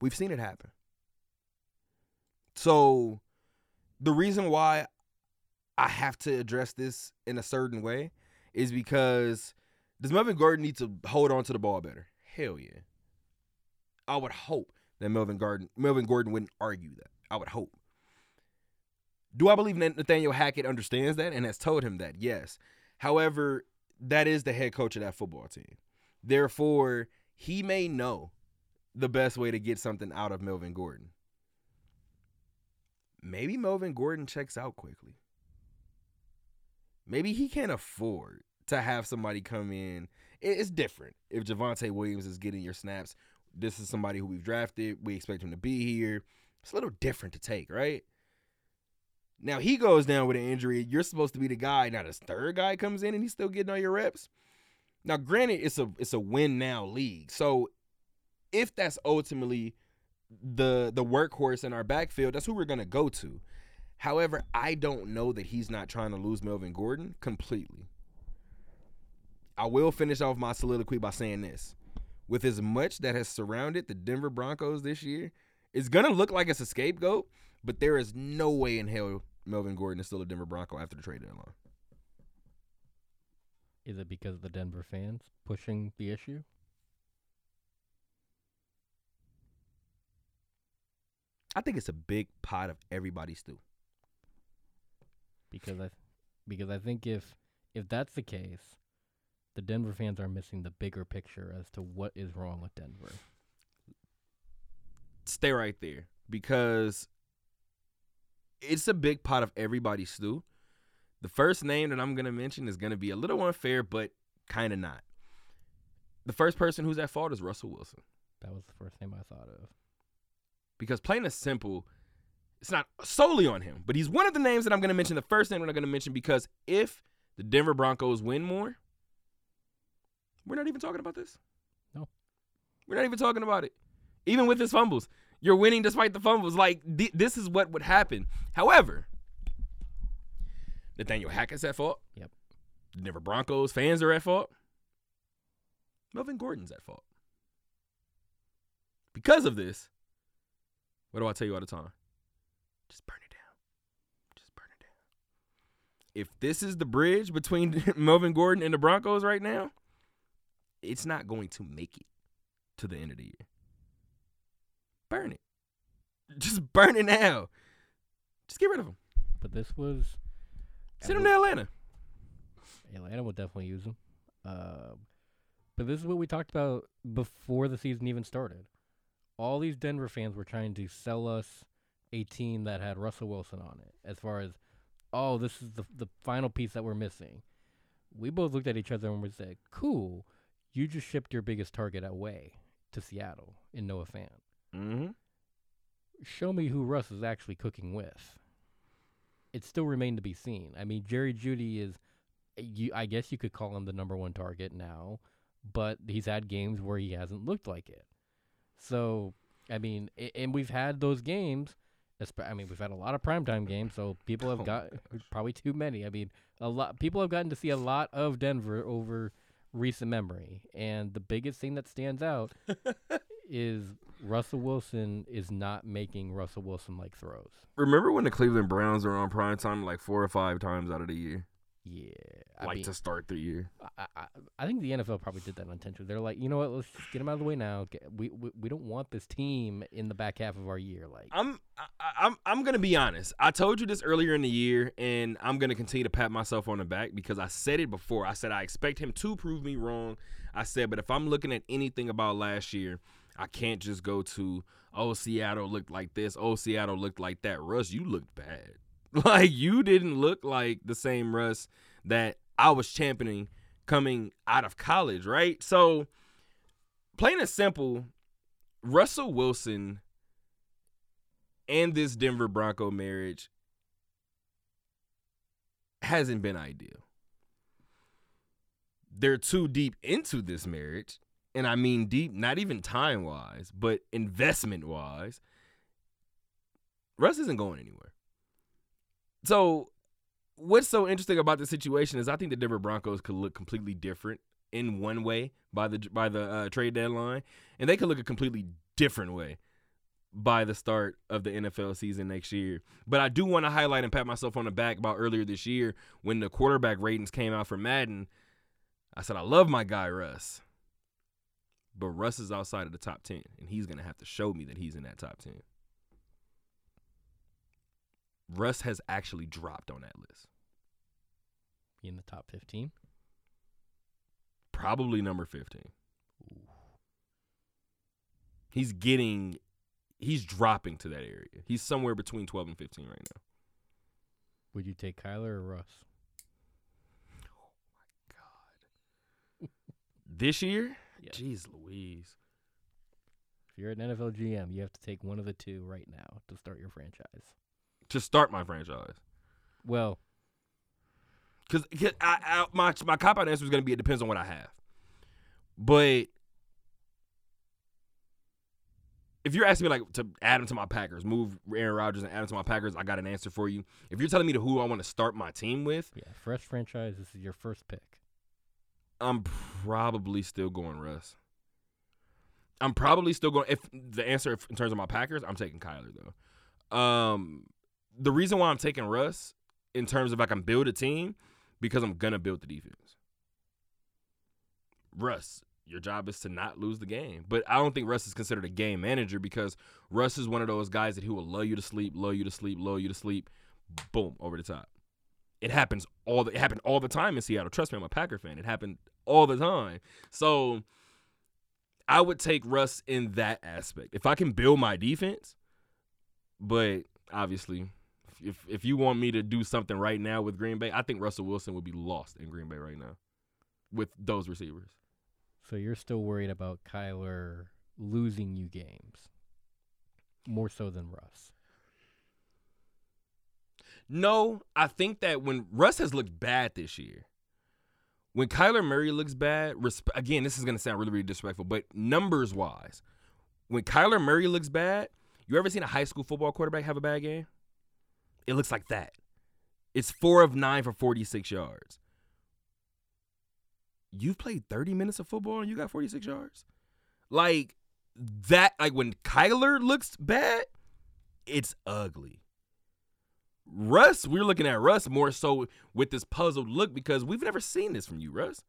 We've seen it happen. So the reason why I have to address this in a certain way is because does Melvin Gordon need to hold on to the ball better? Hell yeah. I would hope that Melvin Gordon Melvin Gordon wouldn't argue that. I would hope. Do I believe Nathaniel Hackett understands that and has told him that? Yes. However, that is the head coach of that football team. Therefore, he may know the best way to get something out of Melvin Gordon. Maybe Melvin Gordon checks out quickly. Maybe he can't afford to have somebody come in. It's different if Javonte Williams is getting your snaps. This is somebody who we've drafted. We expect him to be here. It's a little different to take, right? Now he goes down with an injury. You're supposed to be the guy. Now this third guy comes in and he's still getting all your reps. Now, granted, it's a it's a win now league. So if that's ultimately the the workhorse in our backfield, that's who we're gonna go to. However, I don't know that he's not trying to lose Melvin Gordon completely. I will finish off my soliloquy by saying this. With as much that has surrounded the Denver Broncos this year, it's gonna look like it's a scapegoat, but there is no way in hell Melvin Gordon is still a Denver Bronco after the trade deadline. Is it because of the Denver fans pushing the issue? I think it's a big pot of everybody's stew. Because I, because I think if if that's the case, the Denver fans are missing the bigger picture as to what is wrong with Denver. Stay right there because it's a big pot of everybody's stew. The first name that I'm going to mention is going to be a little unfair, but kind of not. The first person who's at fault is Russell Wilson. That was the first name I thought of. Because plain and simple, it's not solely on him, but he's one of the names that I'm going to mention. The first name that I'm going to mention because if the Denver Broncos win more, we're not even talking about this. No. We're not even talking about it. Even with his fumbles, you're winning despite the fumbles. Like, th- this is what would happen. However, Nathaniel Hackett's at fault. Yep. The Denver Broncos fans are at fault. Melvin Gordon's at fault. Because of this, what do I tell you all the time? Just burn it down. Just burn it down. If this is the bridge between Melvin Gordon and the Broncos right now, it's not going to make it to the end of the year. Burn it. Just burn it now. Just get rid of him. But this was Send him to Atlanta. Atlanta will definitely use him. Uh, but this is what we talked about before the season even started. All these Denver fans were trying to sell us a team that had Russell Wilson on it. As far as, oh, this is the the final piece that we're missing. We both looked at each other and we said, "Cool, you just shipped your biggest target away to Seattle in Noah Fant. Mm-hmm. Show me who Russ is actually cooking with." It still remained to be seen. I mean, Jerry Jeudy is, you, I guess you could call him the number one target now, but he's had games where he hasn't looked like it. So I mean, and we've had those games. I mean, we've had a lot of primetime games, so people have Oh got probably too many. I mean, a lot people have gotten to see a lot of Denver over recent memory, and the biggest thing that stands out is Russell Wilson is not making Russell Wilson like throws. Remember when the Cleveland Browns were on primetime like four or five times out of the year, Yeah, I like mean, to start the year? I, I, I think the NFL probably did that intentionally. They're like, you know what? Let's just get him out of the way now. Get, we, we we don't want this team in the back half of our year. Like, I'm I, I'm I'm gonna be honest. I told you this earlier in the year, and I'm gonna continue to pat myself on the back because I said it before. I said I expect him to prove me wrong. I said, but if I'm looking at anything about last year, I can't just go to oh Seattle looked like this, oh Seattle looked like that. Russ, you looked bad. Like you didn't look like the same Russ that I was championing coming out of college, right? So plain and simple, Russell Wilson and this Denver Bronco marriage hasn't been ideal. They're too deep into this marriage, and I mean deep, not even time wise, but investment wise. Russ isn't going anywhere. So, what's so interesting about the situation is I think the Denver Broncos could look completely different in one way by the by the uh, trade deadline, and they could look a completely different way by the start of the NFL season next year. But I do want to highlight and pat myself on the back about earlier this year when the quarterback ratings came out for Madden. I said I love my guy Russ, but Russ is outside of the top ten, and he's gonna have to show me that he's in that top ten. Russ has actually dropped on that list. be in the top fifteen. Probably number 15. He's getting he's dropping to that area. He's somewhere between 12 and 15 right now. Would you take Kyler or Russ? Oh my God. this year? Yeah. Jeez Louise. If you're an NFL GM, you have to take one of the two right now to start your franchise. To start my franchise. Well, I my my cop out answer is going to be it depends on what I have. But if you're asking me like to add him to my Packers, move Aaron Rodgers and add him to my Packers, I got an answer for you. If you're telling me to who I want to start my team with, yeah, fresh franchise. This is your first pick. I'm probably still going Russ. I'm probably still going. If the answer if, in terms of my Packers, I'm taking Kyler though. Um, the reason why I'm taking Russ in terms of I can build a team because I'm gonna build the defense. Russ, your job is to not lose the game, but I don't think Russ is considered a game manager because Russ is one of those guys that he will lull you to sleep, lull you to sleep, lull you to sleep, boom, over the top. It happens all the it happened all the time in Seattle. Trust me, I'm a Packer fan. It happened all the time. So I would take Russ in that aspect. If I can build my defense, but obviously if if you want me to do something right now with Green Bay, I think Russell Wilson would be lost in Green Bay right now with those receivers. So you're still worried about Kyler losing you games more so than Russ. No, I think that when Russ has looked bad this year, when Kyler Murray looks bad, resp- again, this is going to sound really, really disrespectful, but numbers wise, when Kyler Murray looks bad, you ever seen a high school football quarterback have a bad game? It looks like that. It's four of nine for 46 yards. You've played 30 minutes of football and you got 46 yards? Like that, like when Kyler looks bad, it's ugly. Russ, we're looking at Russ more so with this puzzled look because we've never seen this from you, Russ.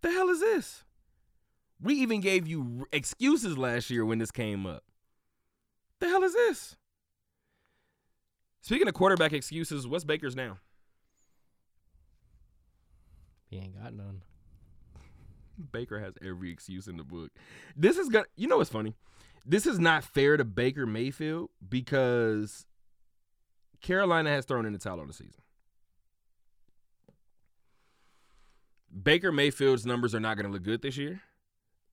The hell is this? We even gave you excuses last year when this came up. The hell is this? Speaking of quarterback excuses, what's Baker's now? He ain't got none. Baker has every excuse in the book. This is gonna you know what's funny? This is not fair to Baker Mayfield because Carolina has thrown in the towel on the season. Baker Mayfield's numbers are not going to look good this year.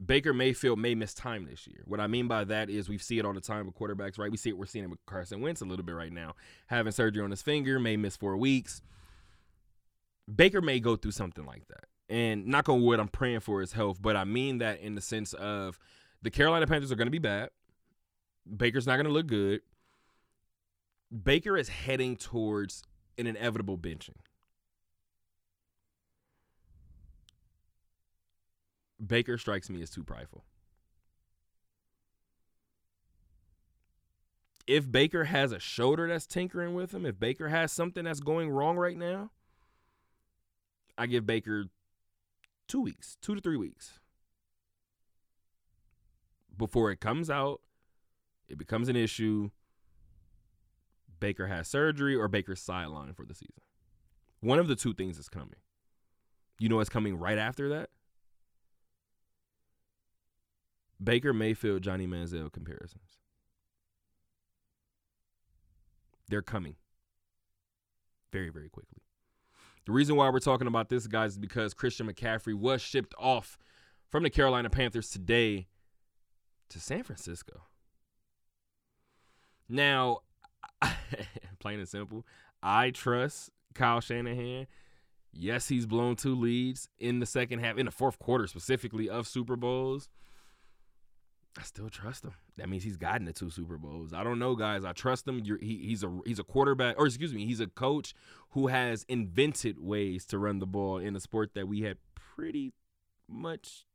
Baker Mayfield may miss time this year. What I mean by that is we see it all the time with quarterbacks, right? We see it. We're seeing it with Carson Wentz a little bit right now, having surgery on his finger, may miss four weeks. Baker may go through something like that. And knock on wood, I'm praying for his health, but I mean that in the sense of the Carolina Panthers are going to be bad. Baker's not going to look good. Baker is heading towards an inevitable benching. Baker strikes me as too prideful. If Baker has a shoulder that's tinkering with him, if Baker has something that's going wrong right now, I give Baker two weeks, two to three weeks before it comes out, it becomes an issue. Baker has surgery or Baker's sidelined for the season. One of the two things is coming. You know what's coming right after that? Baker Mayfield, Johnny Manziel comparisons. They're coming very, very quickly. The reason why we're talking about this, guys, is because Christian McCaffrey was shipped off from the Carolina Panthers today to San Francisco. Now, plain and simple, I trust Kyle Shanahan. Yes, he's blown two leads in the second half, in the fourth quarter specifically of Super Bowls. I still trust him. That means he's gotten the two Super Bowls. I don't know, guys. I trust him. He, he's a he's a quarterback, or excuse me, he's a coach who has invented ways to run the ball in a sport that we had pretty much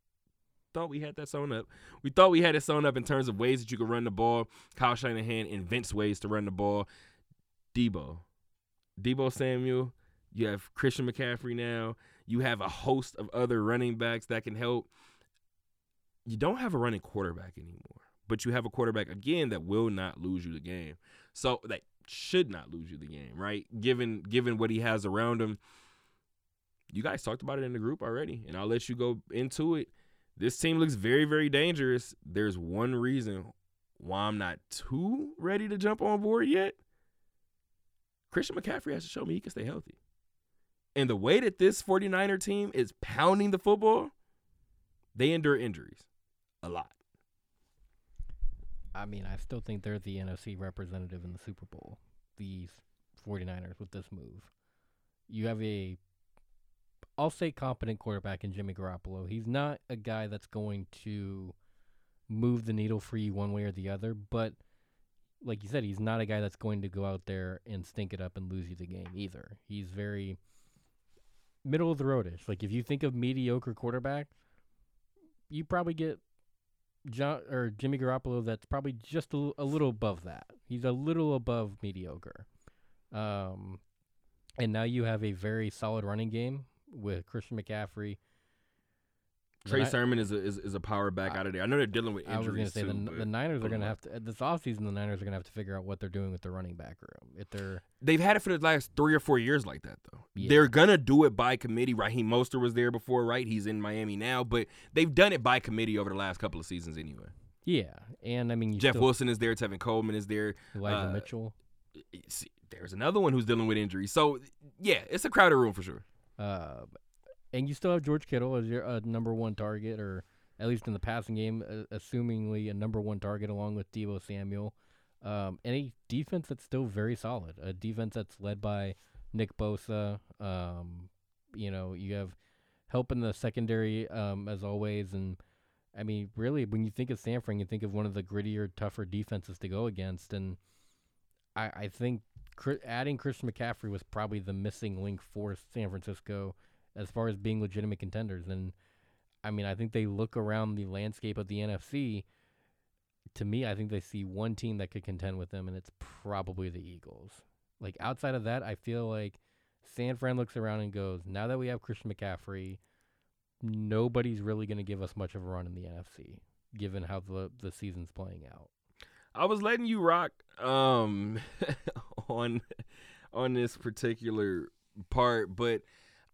thought we had that sewn up. We thought we had it sewn up in terms of ways that you could run the ball. Kyle Shanahan invents ways to run the ball. Deebo, Deebo Samuel. You have Christian McCaffrey now. You have a host of other running backs that can help you don't have a running quarterback anymore, but you have a quarterback again that will not lose you the game. So that should not lose you the game, right? Given given what he has around him. You guys talked about it in the group already, and I'll let you go into it. This team looks very, very dangerous. There's one reason why I'm not too ready to jump on board yet. Christian McCaffrey has to show me he can stay healthy. And the way that this 49er team is pounding the football, they endure injuries a lot. I mean, I still think they're the NFC representative in the Super Bowl. These 49ers with this move. You have a I'll say competent quarterback in Jimmy Garoppolo. He's not a guy that's going to move the needle for you one way or the other, but like you said, he's not a guy that's going to go out there and stink it up and lose you the game either. He's very middle of the roadish. Like if you think of mediocre quarterback, you probably get John or Jimmy Garoppolo that's probably just a, a little above that. He's a little above mediocre. Um, and now you have a very solid running game with Christian McCaffrey. Trey The Ni- Sermon is a is, is a power back I- out of there. I know they're dealing with injuries. I was going to say too. the, the Niners are going to have to this offseason. The Niners are going to have to figure out what they're doing with their running back room. If they're They've had it for the last three or four years like that though. Yeah. They're gonna do it by committee. Raheem Mostert was there before, right? He's in Miami now, but they've done it by committee over the last couple of seasons anyway. yeah, and I mean Jeff still, Wilson is there, Tevin Coleman is there. Elijah uh, Mitchell. There's another one who's dealing with injuries. So yeah, it's a crowded room for sure. Uh, and you still have George Kittle as your uh, number one target, or at least in the passing game, uh, assumingly a number one target along with Deebo Samuel. Um, and a defense that's still very solid. A defense that's led by Nick Bosa. Um, you know, you have help in the secondary um, as always, and I mean, really, when you think of San Fran, you think of one of the grittier, tougher defenses to go against, and I, I think adding Christian McCaffrey was probably the missing link for San Francisco as far as being legitimate contenders. And I mean, I think they look around the landscape of the NFC. To me, I think they see one team that could contend with them, and it's probably the Eagles. Like outside of that, I feel like San Fran looks around and goes, "Now that we have Christian McCaffrey, nobody's really going to give us much of a run in the NFC, given how the the season's playing out." I was letting you rock um on on this particular part, but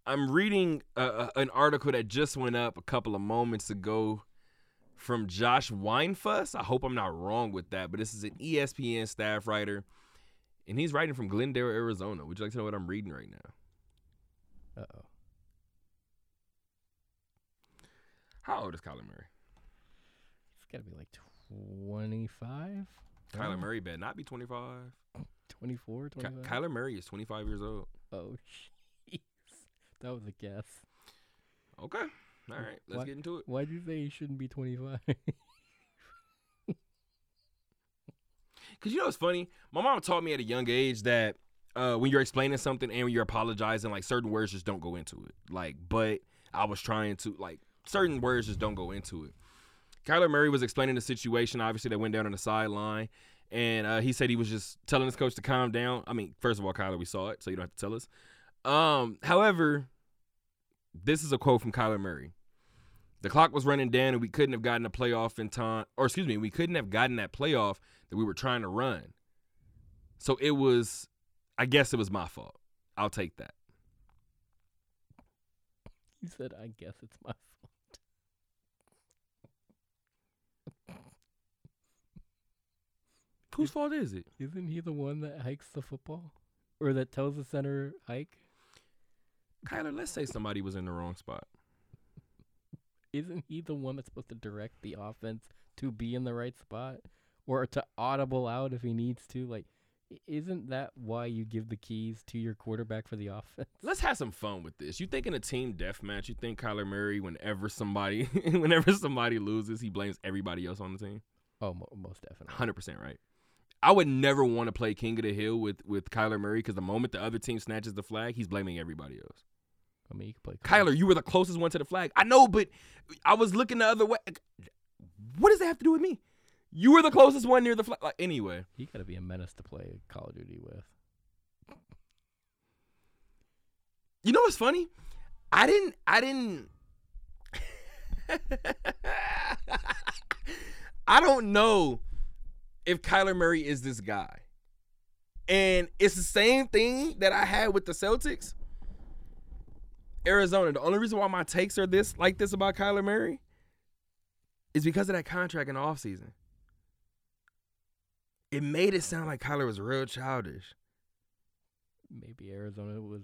I'm reading a, a- an article that just went up a couple of moments ago from Josh Weinfuss. I hope I'm not wrong with that, but this is an ESPN staff writer, and he's writing from Glendale, Arizona. Would you like to know what I'm reading right now? Uh oh. How old is Kyler Murray? It's got to be like 25? Kyler Murray better not be 25. 24, Ky- Kyler Murray is 25 years old. Oh, jeez. That was a guess. Okay. All right. Let's What? get into it. Why do you say he shouldn't be 25? Cause you know what's funny? My mom taught me at a young age that uh, when you're explaining something and when you're apologizing, like certain words just don't go into it. Like, but I was trying to like certain words just don't go into it. Kyler Murray was explaining the situation, obviously that went down on the sideline, and uh, he said he was just telling his coach to calm down. I mean, first of all, Kyler, we saw it, so you don't have to tell us. Um, however, this is a quote from Kyler Murray. The clock was running down, and we couldn't have gotten a playoff in time, or excuse me, we couldn't have gotten that playoff that we were trying to run. So it was, I guess it was my fault. I'll take that. You said, I guess it's my fault. Whose fault is it? Isn't he the one that hikes the football? Or that tells the center hike? Kyler, let's say somebody was in the wrong spot. Isn't he the one that's supposed to direct the offense to be in the right spot? Or to audible out if he needs to? Like, isn't that why you give the keys to your quarterback for the offense? Let's have some fun with this. You think in a team death match, you think Kyler Murray, whenever somebody, whenever somebody loses, he blames everybody else on the team. Oh, mo- most definitely. Hundred percent right. I would never want to play King of the Hill with with Kyler Murray because the moment the other team snatches the flag, he's blaming everybody else. I mean, you could play Kyler, you were the closest one to the flag. I know, but I was looking the other way. What does that have to do with me? You were the closest one near the flag. Like, anyway, You got to be a menace to play Call of Duty with. you know what's funny? I didn't. I didn't. I don't know if Kyler Murray is this guy. And it's the same thing that I had with the Celtics. Arizona. The only reason why my takes are this like this about Kyler Murray is because of that contract in the offseason. It made it sound like Kyler was real childish. Maybe Arizona was.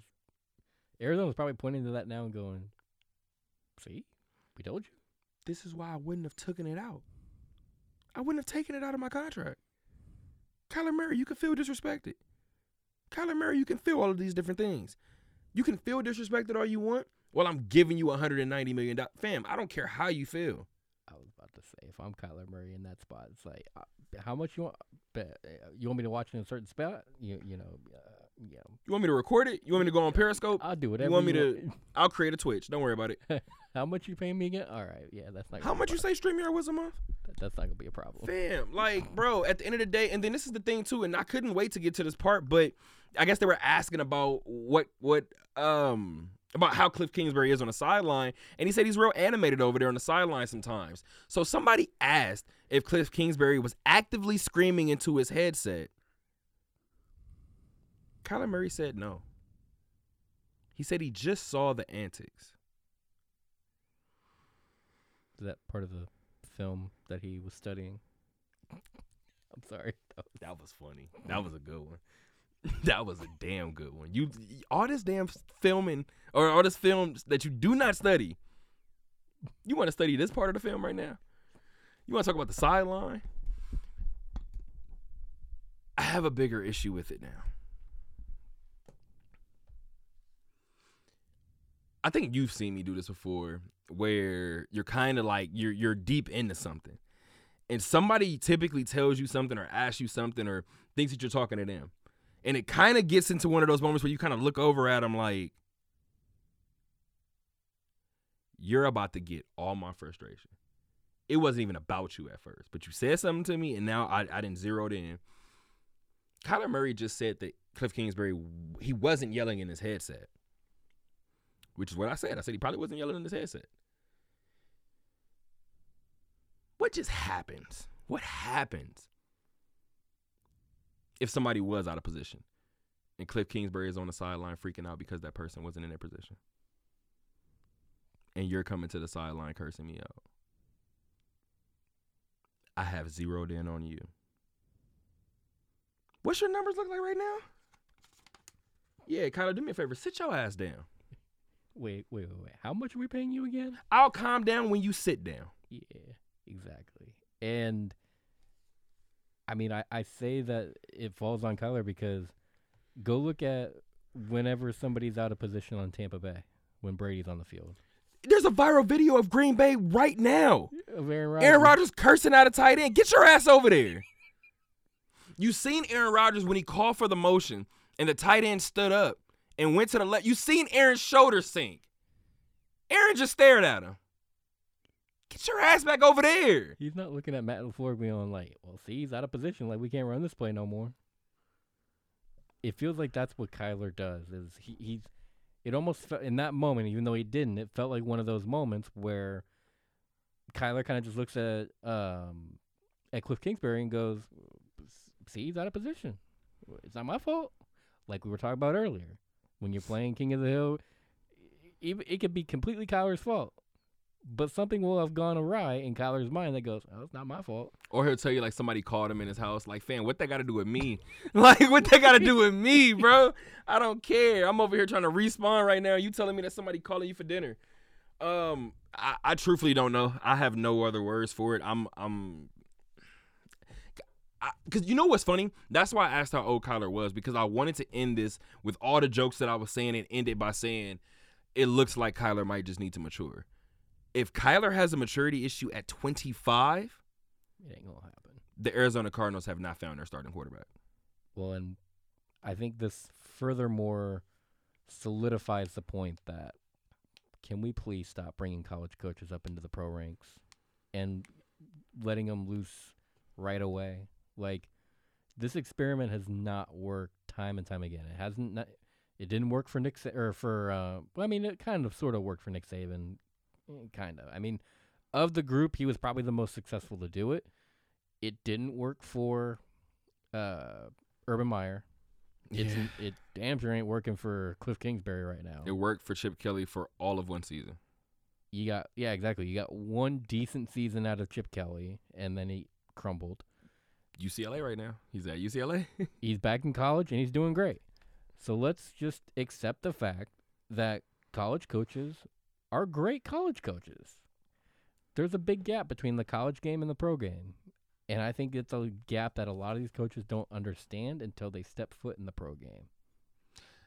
Arizona's probably pointing to that now and going, "See, we told you." This is why I wouldn't have taken it out. I wouldn't have taken it out of my contract. Kyler Murray, you can feel disrespected. Kyler Murray, you can feel all of these different things. You can feel disrespected all you want. Well, I'm giving you 190 million dollars. Fam, I don't care how you feel. I was about to say, if I'm Kyler Murray in that spot, it's like, uh, how much you want? Bet, uh, you want me to watch in a certain spot? You, you know, uh, you You want me to record it? You want me to go on Periscope? I'll do whatever. You want me you to? I'll create a Twitch. Don't worry about it. How much you paying me again? All right, yeah, that's not. How much you say StreamYard was a month? pro- That's not gonna be a problem. Fam, like, bro, at the end of the day, and then this is the thing too, and I couldn't wait to get to this part, but I guess they were asking about what what um about how Cliff Kingsbury is on the sideline, and he said he's real animated over there on the sideline sometimes. So somebody asked if Cliff Kingsbury was actively screaming into his headset. Kyler Murray said no. He said he just saw the antics. Is that part of the film that he was studying? I'm sorry. That was- That was funny. That was a good one. that was a damn good one. You all this damn filming or all this films that you do not study. You want to study this part of the film right now? You want to talk about the sideline? I have a bigger issue with it now. I think you've seen me do this before where you're kind of like you're you're deep into something and somebody typically tells you something or asks you something or thinks that you're talking to them. And it kind of gets into one of those moments where you kind of look over at him like, you're about to get all my frustration. It wasn't even about you at first, but you said something to me, and now I, I didn't zeroed in. Kyler Murray just said that Cliff Kingsbury, he wasn't yelling in his headset, which is what I said. I said he probably wasn't yelling in his headset. What just happens? What happens if somebody was out of position and Cliff Kingsbury is on the sideline freaking out because that person wasn't in their position? And you're coming to the sideline cursing me out. I have zeroed in on you. What's your numbers look like right now? Yeah, Kyler, do me a favor. Sit your ass down. Wait, wait, wait, wait. How much are we paying you again? I'll calm down when you sit down. Yeah, exactly. And I mean, I, I say that it falls on Kyler because go look at whenever somebody's out of position on Tampa Bay when Brady's on the field. There's a viral video of Green Bay right now. Of Aaron Rodgers. Aaron Rodgers cursing out a tight end. Get your ass over there. You seen Aaron Rodgers when he called for the motion and the tight end stood up and went to the left. You seen Aaron's shoulder sink. Aaron just stared at him. Get your ass back over there. He's not looking at Matt LaFleur being like, well, see, he's out of position. Like, we can't run this play no more. It feels like that's what Kyler does. Is he, he's it almost felt in that moment, even though he didn't, it felt like one of those moments where Kyler kind of just looks at um at Cliff Kingsbury and goes, "See, he's out of position. It's not my fault." Like we were talking about earlier, when you're playing King of the Hill, even it could be completely Kyler's fault, but something will have gone awry in Kyler's mind that goes, "Oh, it's not my fault." Or he'll tell you like somebody called him in his house, like, fam, what that got to do with me? like, what that got to do with me, bro? I don't care. I'm over here trying to respawn right now. You telling me that somebody calling you for dinner? Um, I, I truthfully don't know. I have no other words for it. I'm, I'm, because you know what's funny? That's why I asked how old Kyler was because I wanted to end this with all the jokes that I was saying and end it by saying it looks like Kyler might just need to mature. If Kyler has a maturity issue at 25 it ain't gonna happen. The Arizona Cardinals have not found their starting quarterback. Well, and I think this furthermore solidifies the point that can we please stop bringing college coaches up into the pro ranks and letting them loose right away? Like this experiment has not worked time and time again. It hasn't. Not, it didn't work for Nick or for. Uh, well, I mean, it kind of sort of worked for Nick Saban, kind of. I mean, of the group, he was probably the most successful to do it. It didn't work for uh, Urban Meyer. It's it damn sure ain't working for Cliff Kingsbury right now. It worked for Chip Kelly for all of one season. You got yeah, exactly. You got one decent season out of Chip Kelly, and then he crumbled. UCLA right now. He's at UCLA. he's back in college and he's doing great. So let's just accept the fact that college coaches are great college coaches there's a big gap between the college game and the pro game. And I think it's a gap that a lot of these coaches don't understand until they step foot in the pro game.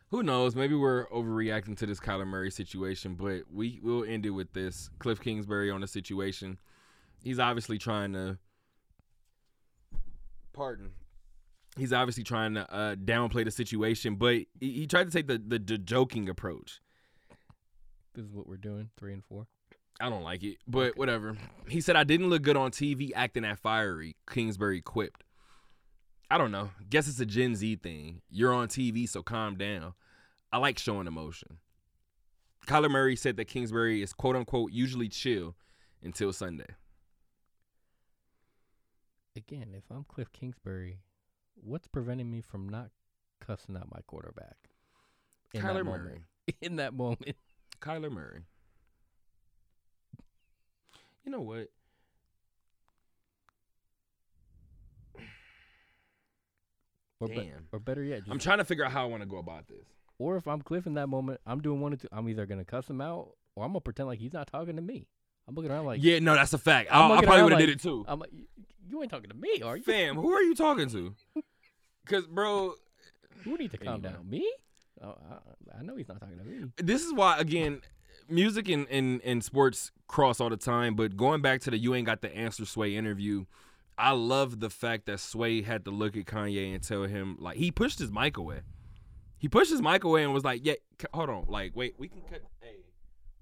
Who knows? Maybe we're overreacting to this Kyler Murray situation, but we will end it with this. Cliff Kingsbury on the situation. He's obviously trying to pardon. He's obviously trying to uh, downplay the situation, but he, he tried to take the, the the joking approach. This is what we're doing, three and four. I don't like it, but whatever. He said I didn't look good on TV acting that fiery. Kingsbury quipped. I don't know. Guess it's a Gen Z thing. You're on TV, so calm down. I like showing emotion. Kyler Murray said that Kingsbury is quote unquote usually chill until Sunday. Again, if I'm Cliff Kingsbury, what's preventing me from not cussing out my quarterback? In Kyler Murray. In that moment. Kyler Murray. You know what? Or Damn. Be- or better yet, I'm trying to figure out how I want to go about this. Or if I'm Cliff in that moment, I'm doing one or two. I'm either gonna cuss him out or I'm gonna pretend like he's not talking to me. I'm looking around like, yeah, no, that's a fact. I, I probably would have like, did it too. I'm like, you ain't talking to me, are you? Fam, who are you talking to? Cause, bro, who need to calm down? Me? Oh, I, I know he's not talking to me. This is why, again, music and, and, and sports cross all the time, but going back to the you ain't got the answer Sway interview, I love the fact that Sway had to look at Kanye and tell him like he pushed his mic away. He pushed his mic away and was like, "Yeah, hold on, like wait, we can cut. Hey,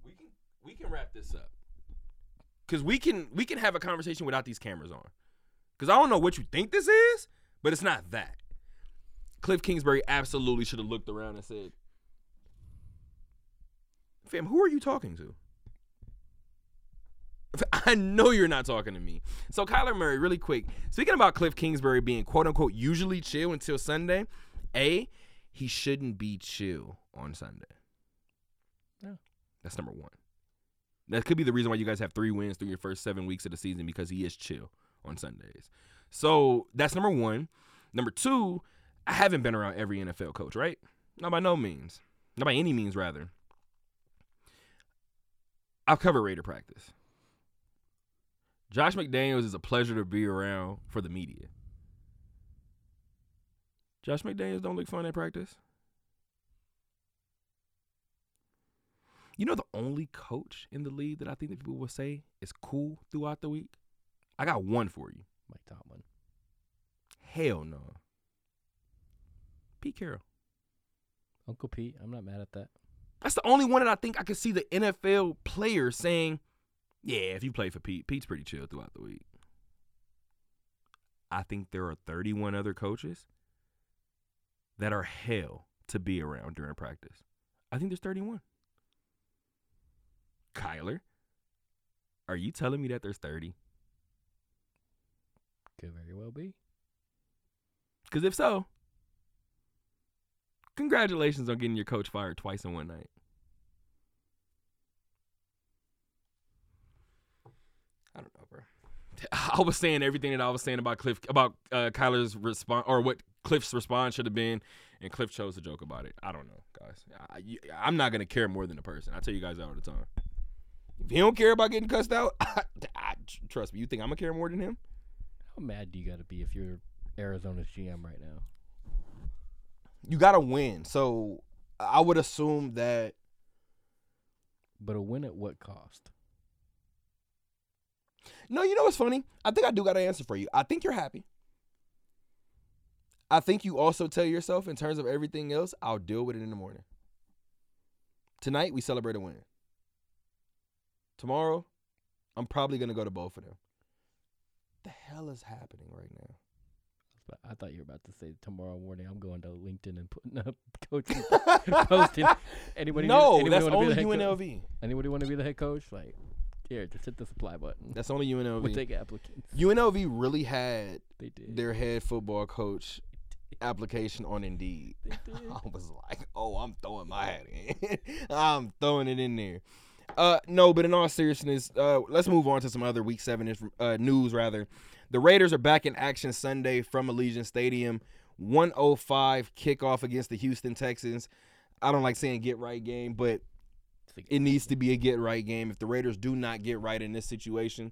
we can we can wrap this up because we can we can have a conversation without these cameras on. Because I don't know what you think this is, but it's not that. Cliff Kingsbury absolutely should have looked around and said, Fam, who are you talking to? I know you're not talking to me. So Kyler Murray, really quick. Speaking about Cliff Kingsbury being quote unquote usually chill until Sunday, A, he shouldn't be chill on Sunday. Yeah. That's number one. That could be the reason why you guys have three wins through your first seven weeks of the season because he is chill on Sundays. So that's number one. Number two, I haven't been around every NFL coach, right? Not by no means. Not by any means, rather. I've covered Raider practice. Josh McDaniels is a pleasure to be around for the media. Josh McDaniels don't look fun at practice. You know the only coach in the league that I think that people will say is cool throughout the week? I got one for you. Mike Tomlin. Hell no. Pete Carroll. Uncle Pete. I'm not mad at that. That's the only one that I think I could see the NFL player saying, "Yeah, if you play for Pete, Pete's pretty chill throughout the week." I think there are 31 other coaches that are hell to be around during practice. I think there's 31. Kyler, are you telling me that there's 30? Could very well be. Because if so, congratulations on getting your coach fired twice in one night. I don't know, bro. I was saying everything that I was saying about Cliff about uh, Kyler's response or what Cliff's response should have been, and Cliff chose to joke about it. I don't know, guys. I, am not gonna care more than the person. I tell you guys that all the time. If he don't care about getting cussed out, I, I, trust me. You think I'm gonna care more than him? How mad do you got to be if you're Arizona's GM right now? You gotta win. So I would assume that. But a win at what cost? No, you know what's funny? I think I do got an answer for you. I think you're happy. I think you also tell yourself, in terms of everything else, I'll deal with it in the morning. Tonight, we celebrate a win. Tomorrow, I'm probably going to go to both of them. The hell is happening right now? I thought you were about to say tomorrow morning I'm going to LinkedIn and putting up coaching posting. Anybody? No, anybody that's only the head co- UNLV. Anybody want to be the head coach? Like, here, just hit the supply button. That's only UNLV. We'll take applicants. UNLV really had They did. their head football coach application on Indeed. I was like, oh, I'm throwing my hat in. I'm throwing it in there. Uh, no, but in all seriousness, uh, let's move on to some other Week Seven inf- uh, news. Rather, the Raiders are back in action Sunday from Allegiant Stadium. 105 kickoff against the Houston Texans. I don't like saying get right game, but it needs to be a get right game. If the Raiders do not get right in this situation,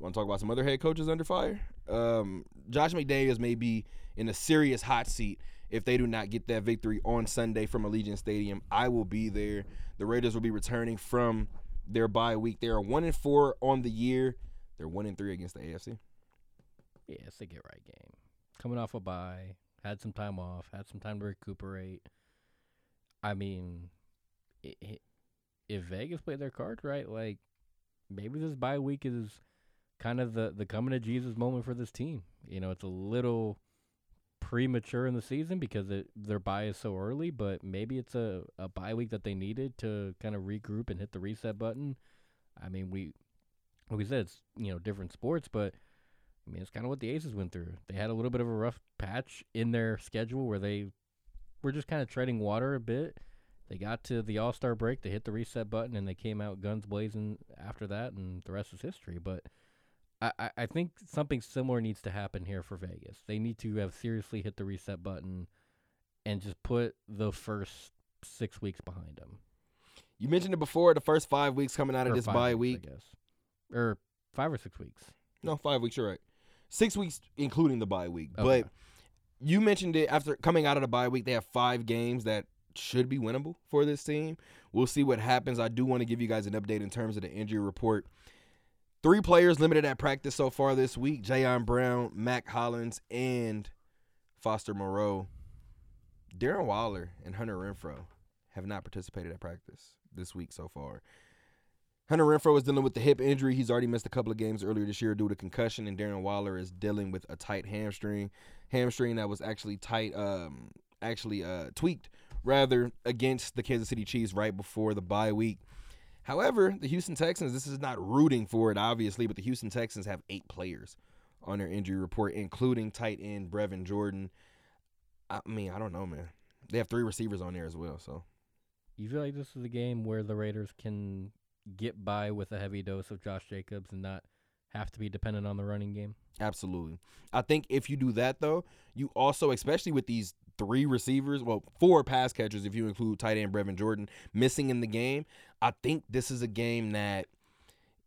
want to talk about some other head coaches under fire? Um, Josh McDaniels may be in a serious hot seat if they do not get that victory on Sunday from Allegiant Stadium. I will be there. The Raiders will be returning from their bye week. They are one and four on the year. They're one and three against the AFC. Yeah, it's a get right game. Coming off a bye, had some time off, had some time to recuperate. I mean, i i if Vegas played their cards right, like maybe this bye week is kind of the the coming to Jesus moment for this team. You know, it's a little premature in the season because it, their bye is so early, but maybe it's a, a bye week that they needed to kind of regroup and hit the reset button. I mean, we like we said it's you know different sports, but I mean it's kind of what the Aces went through. They had a little bit of a rough patch in their schedule where they were just kind of treading water a bit. They got to the All Star break, they hit the reset button, and they came out guns blazing after that, and the rest is history. But I, I, think something similar needs to happen here for Vegas. They need to have seriously hit the reset button and just put the first six weeks behind them. You mentioned it before. The first five weeks coming out of Or this bye weeks, week. I guess. Or five or six weeks. No, five weeks. You're right. Six weeks, including the bye week. Okay. But you mentioned it after coming out of the bye week. They have five games that should be winnable for this team. We'll see what happens. I do want to give you guys an update in terms of the injury report. Three players limited at practice so far this week: Jayon Brown, Mack Hollins, and Foster Moreau. Darren Waller and Hunter Renfrow have not participated at practice this week so far. Hunter Renfrow is dealing with the hip injury. He's already missed a couple of games earlier this year due to concussion, and Darren Waller is dealing with a tight hamstring, hamstring that was actually tight, um, actually uh, tweaked rather against the Kansas City Chiefs right before the bye week. However, the Houston Texans, this is not rooting for it, obviously, but the Houston Texans have eight players on their injury report, including tight end Brevin Jordan. I mean, I don't know, man. They have three receivers on there as well, so You feel like this is a game where the Raiders can get by with a heavy dose of Josh Jacobs and not have to be dependent on the running game? Absolutely. I think if you do that though, you also, especially with these three receivers, well, four pass catchers if you include tight end Brevin Jordan missing in the game, I think this is a game that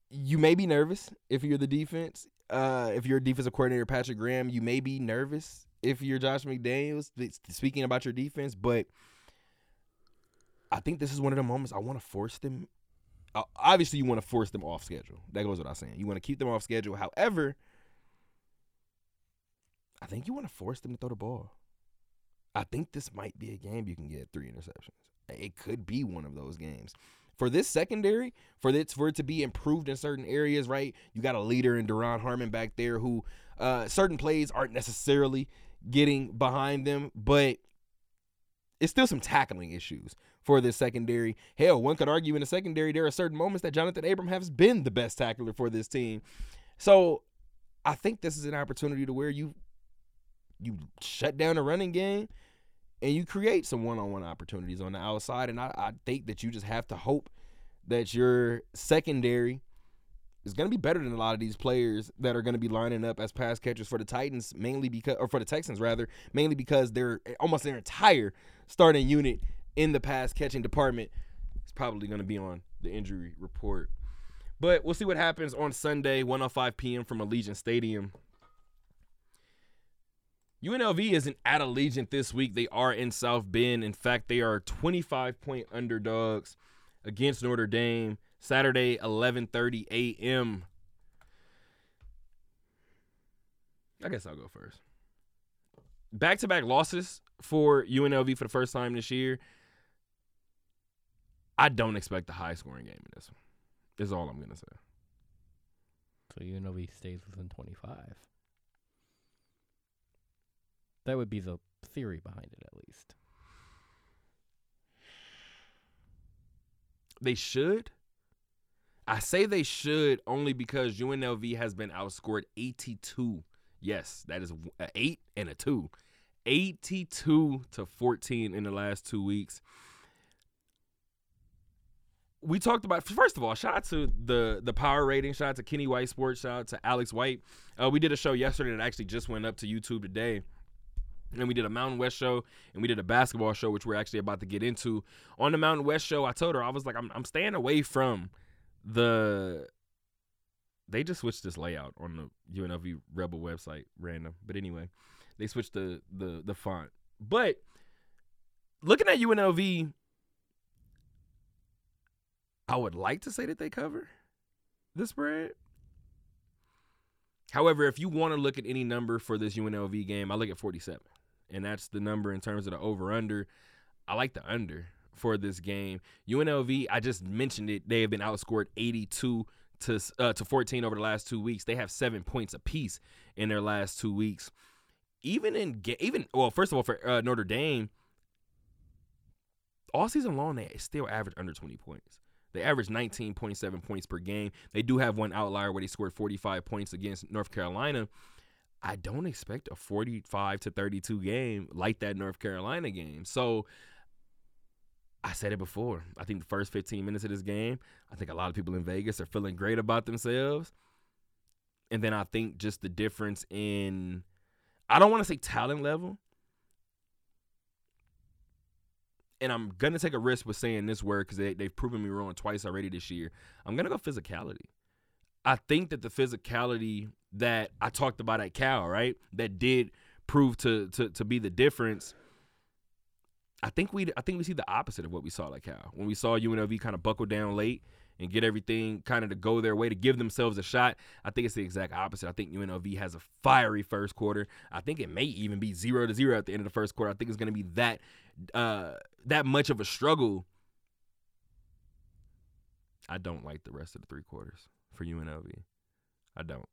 you may be nervous if you're the defense. Uh, if you're a defensive coordinator Patrick Graham, you may be nervous if you're Josh McDaniels. Speaking about your defense, but I think this is one of the moments I want to force them. Obviously, you want to force them off schedule. That goes without saying. You want to keep them off schedule. However, I think you want to force them to throw the ball. I think this might be a game you can get three interceptions. It could be one of those games. For this secondary, for this for it to be improved in certain areas, right? You got a leader in Duron Harmon back there who uh, certain plays aren't necessarily getting behind them, but it's still some tackling issues for this secondary. Hell, one could argue in the secondary there are certain moments that Johnathan Abram has been the best tackler for this team. So I think this is an opportunity to where you you shut down the running game and you create some one-on-one opportunities on the outside. And I, I think that you just have to hope that your secondary is going to be better than a lot of these players that are going to be lining up as pass catchers for the Titans, mainly because, or for the Texans rather, mainly because they're eh, almost their entire starting unit in the pass catching department is probably going to be on the injury report. But we'll see what happens on Sunday, 1:05 p.m. from Allegiant Stadium. UNLV isn't at Allegiant this week. They are in South Bend. In fact, they are 25 point underdogs against Notre Dame. Saturday, 11:30 a.m. I guess I'll go first. Back-to-back losses for UNLV for the first time this year. I don't expect a high-scoring game in this one. Is all I'm gonna say. So UNLV stays within 25. That would be the theory behind it, at least. They should. I say they should only because UNLV has been outscored 82. Yes, that is a 8 and a 2. 82 to 14 in the last 2 weeks. We talked about first of all, shout out to the the power rating, shout out to Kenny White Sports, shout out to Alex White. Uh, we did a show yesterday that actually just went up to YouTube today. And we did a Mountain West show and we did a basketball show, which we're actually about to get into. On the Mountain West show, I told her, I was like, I'm, I'm staying away from the they just switched this layout on the UNLV Rebel website random. But anyway, they switched the the the font. But looking at UNLV, I would like to say that they cover the spread. However, if you want to look at any number for this UNLV game, I look at 47. And that's the number in terms of the over under. I like the under for this game. UNLV, I just mentioned it. They have been outscored 82 to uh, to 14 over the last two weeks. They have seven points apiece in their last two weeks. Even in even well, first of all, for uh, Notre Dame, all season long they still average under 20 points. They averaged 19.7 points per game. They do have one outlier where they scored 45 points against North Carolina. I don't expect a 45 to 32 game like that North Carolina game. So I said it before. I think the first 15 minutes of this game, I think a lot of people in Vegas are feeling great about themselves. And then I think just the difference in, I don't want to say talent level. And I'm to take a risk with saying this word because they, they've proven me wrong twice already this year. I'm to go physicality. I think that the physicality that I talked about at Cal, right, that did prove to, to, to be the difference – I think we I think we see the opposite of what we saw at Cal when we saw UNLV kind of buckle down late and get everything kind of to go their way to give themselves a shot. I think it's the exact opposite. I think UNLV has a fiery first quarter. I think it may even be zero to zero at the end of the first quarter. I think it's going to be that uh, that much of a struggle. I don't like the rest of the three quarters for UNLV. I don't.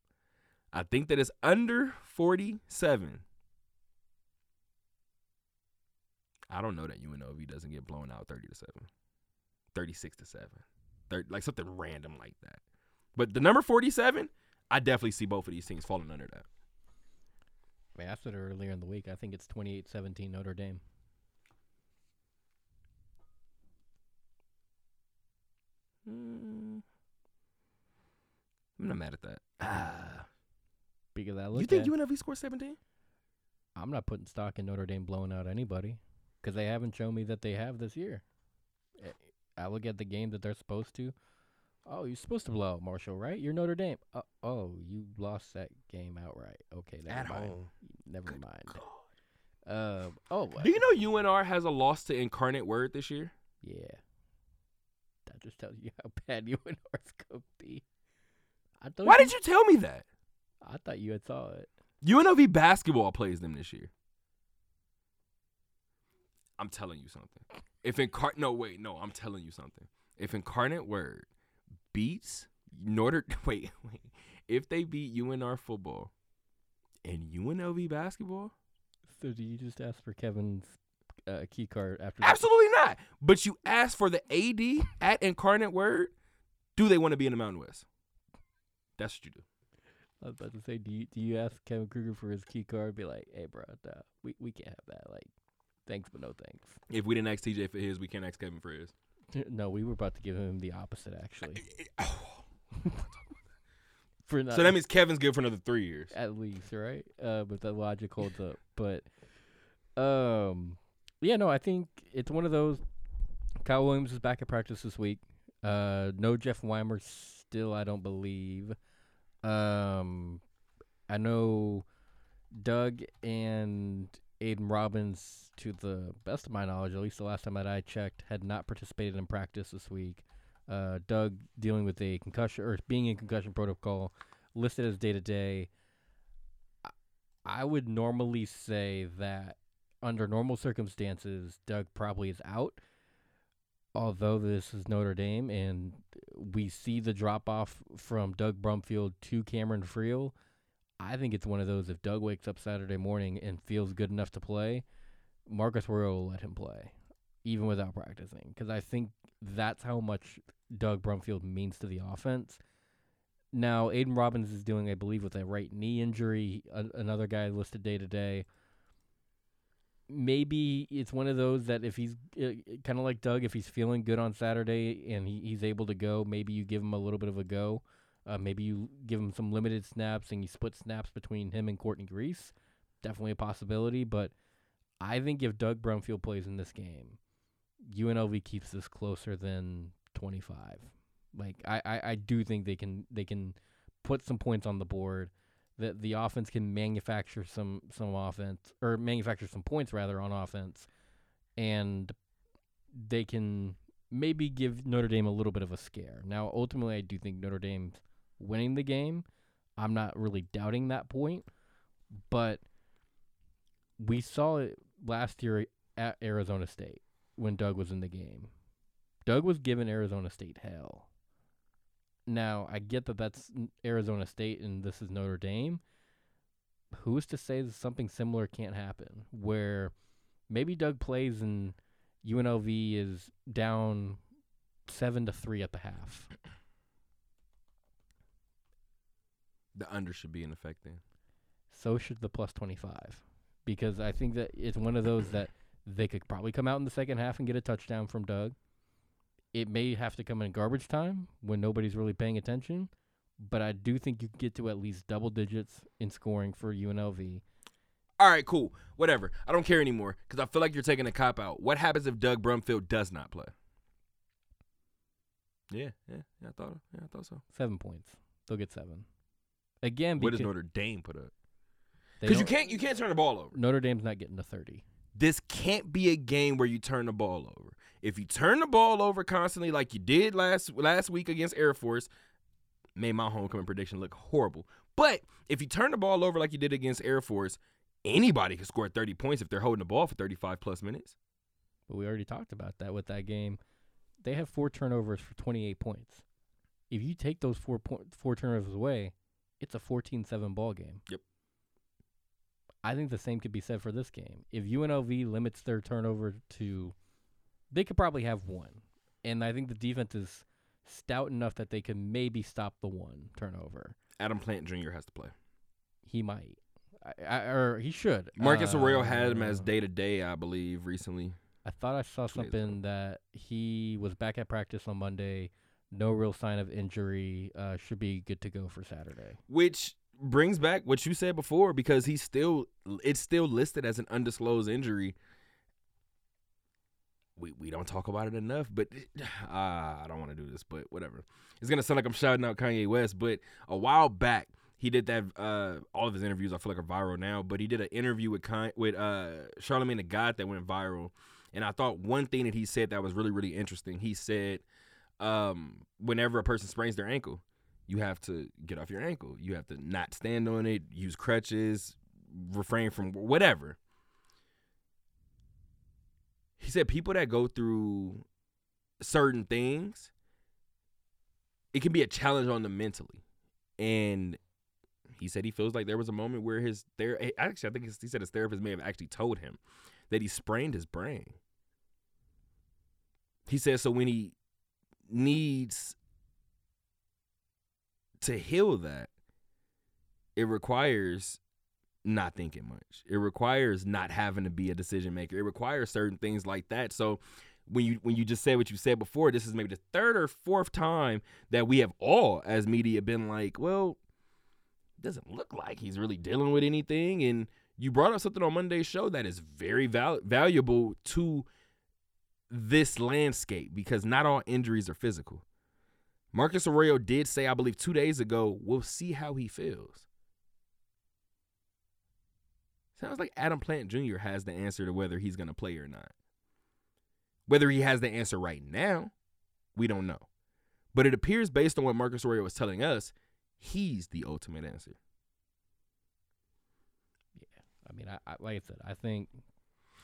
I think that it's under 47 I don't know that UNLV doesn't get blown out 30 to 7, 36 to 7, 30, like something random like that. But the number 47, I definitely see both of these teams falling under that. I mean, I said earlier in the week, I think it's 28 17 Notre Dame. Mm. I'm not mad at that. Ah. Because I look You think at, UNLV scored 17? I'm not putting stock in Notre Dame blowing out anybody because they haven't shown me that they have this year. I look at the game that they're supposed to. Oh, you're supposed to blow out Marshall, right? You're Notre Dame. Uh, oh, you lost that game outright. Okay, never At mind. home. Never Good mind. Um. Oh, Do you know UNR has a loss to Incarnate Word this year? Yeah. That just tells you how bad UNR's gonna be. I thought Why did you tell me that? I thought you had saw it. UNLV basketball plays them this year. I'm telling you something. If incarnate, no, wait, no, I'm telling you something. If incarnate word beats Notre, wait, wait, if they beat UNR football and UNLV basketball, So do you just ask for Kevin's uh, key card after? absolutely not. But you ask for the AD at incarnate word. Do they want to be in the Mountain West? That's what you do. I was about to say, do you do you ask Kevin Kruger for his key card? Be like, hey, bro, nah, we we can't have that. Like, thanks but no thanks. If we didn't ask TJ for his, we can't ask Kevin for his. No, we were about to give him the opposite actually. For not, so that means Kevin's good for another three years. at least, right? Uh, but the logic holds up. But, um, yeah, no, I think it's one of those. Kyle Williams is back at practice this week. Uh, no Jeff Weimer still, I don't believe. Um, I know Doug and Aidan Robbins, to the best of my knowledge, at least the last time that I checked, had not participated in practice this week. Uh, Doug dealing with a concussion or being in concussion protocol, listed as day to day. I would normally say that under normal circumstances, Doug probably is out. Although this is Notre Dame and we see the drop off from Doug Brumfield to Cameron Friel, I think it's one of those if Doug wakes up Saturday morning and feels good enough to play, Marcus Arroyo will let him play, even without practicing. Because I think that's how much Doug Brumfield means to the offense. Now, Aidan Robbins is doing, I believe, with a right knee injury. A- another guy listed day to day. Maybe it's one of those that if he's uh, kind of like Doug, if he's feeling good on Saturday and he, he's able to go, maybe you give him a little bit of a go. Uh, maybe you give him some limited snaps and you split snaps between him and Courtney Reese. Definitely a possibility, but I think if Doug Brumfield plays in this game, UNLV keeps this closer than 25. Like I, I, I do think they can they can put some points on the board. That the offense can manufacture some some offense or manufacture some points rather on offense, and they can maybe give Notre Dame a little bit of a scare. Now, ultimately, I do think Notre Dame's winning the game. I'm not really doubting that point, but we saw it last year at Arizona State when Doug was in the game. Doug was giving Arizona State hell. Now, I get that that's Arizona State and this is Notre Dame. Who's to say that something similar can't happen? Where maybe Doug plays and UNLV is down seven to three at the half. The under should be in effect then. So should the plus twenty five, because I think that it's one of those that they could probably come out in the second half and get a touchdown from Doug. It may have to come in garbage time when nobody's really paying attention, but I do think you get to at least double digits in scoring for UNLV. All right, cool. Whatever. I don't care anymore because I feel like you're taking a cop out. What happens if Doug Brumfield does not play? Yeah, yeah, yeah. I thought, yeah, I thought so. Seven points. They'll get seven. Again, What does Notre Dame put up? Because you can't, you can't turn the ball over. Notre Dame's not getting to thirty. This can't be a game where you turn the ball over. If you turn the ball over constantly, like you did last last week against Air Force, made my homecoming prediction look horrible. But if you turn the ball over like you did against Air Force, anybody can score 30 points if they're holding the ball for 35 plus minutes. But we already talked about that with that game. They have four turnovers for 28 points. If you take those four point, four turnovers away, it's a 14-7 ball game. Yep. I think the same could be said for this game. If UNLV limits their turnover to they could probably have one. And I think the defense is stout enough that they could maybe stop the one turnover. Adam Plant Jr. has to play. He might. I, I, or he should. Marcus Arroyo had him as Uh, day to day, I believe, recently. I thought I saw Two days ago. something that he was back at practice on Monday. No real sign of injury. Uh, should be good to go for Saturday. Which brings back what you said before because he's still it's still listed as an undisclosed injury. We we don't talk about it enough, but ah, I don't want to do this, but whatever. It's gonna sound like I'm shouting out Kanye West, but a while back he did that. Uh, all of his interviews I feel like are viral now, but he did an interview with Con- with uh, Charlemagne the God that went viral, and I thought one thing that he said that was really really interesting. He said, um, whenever a person sprains their ankle, you have to get off your ankle. You have to not stand on it, use crutches, refrain from whatever. he said people that go through certain things, it can be a challenge on them mentally. And he said he feels like there was a moment where his there actually I think he said his therapist may have actually told him that he sprained his brain. He said so when he needs to heal that, it requires not thinking much. It requires not having to be a decision maker. It requires certain things like that. So when you when you just said what you said before, this is maybe the third or fourth time that we have all as media been like, well, doesn't look like he's really dealing with anything. And you brought up something on Monday's show that is very val- valuable to this landscape because not all injuries are physical. Marcus Arroyo did say, I believe, two days ago, we'll see how he feels. Sounds like Adam Plant Jr. has the answer to whether he's going to play or not. Whether he has the answer right now, we don't know. But it appears, based on what Marcus Arroyo was telling us, he's the ultimate answer. Yeah, I mean, I, I like I said, I think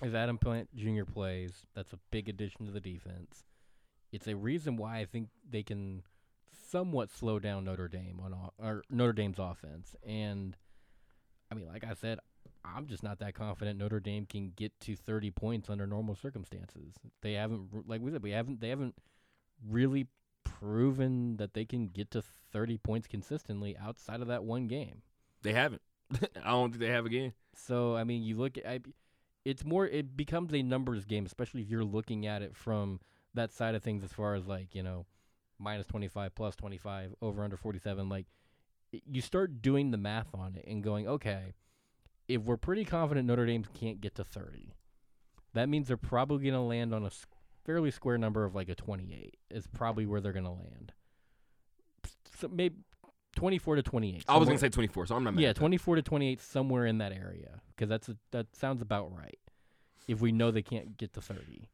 if Adam Plant Jr. plays, that's a big addition to the defense. It's a reason why I think they can somewhat slow down Notre Dame on or Notre Dame's offense. And I mean, like I said, I'm just not that confident Notre Dame can get to 30 points under normal circumstances. They haven't, like we said, we haven't, they haven't really proven that they can get to 30 points consistently outside of that one game. They haven't. I don't think they have again. So I mean, you look at, I, it's more, it becomes a numbers game, especially if you're looking at it from that side of things, as far as like you know, minus 25, plus 25, over under 47. Like, you start doing the math on it and going, okay, if we're pretty confident Notre Dame can't get to 30, that means they're probably going to land on a fairly square number of like a 28 is probably where they're going to land. So maybe 24 to 28. I was going to say 24, so I'm not mad. Yeah, 24 to 28 somewhere in that area because that's a, that sounds about right. If we know they can't get to 30.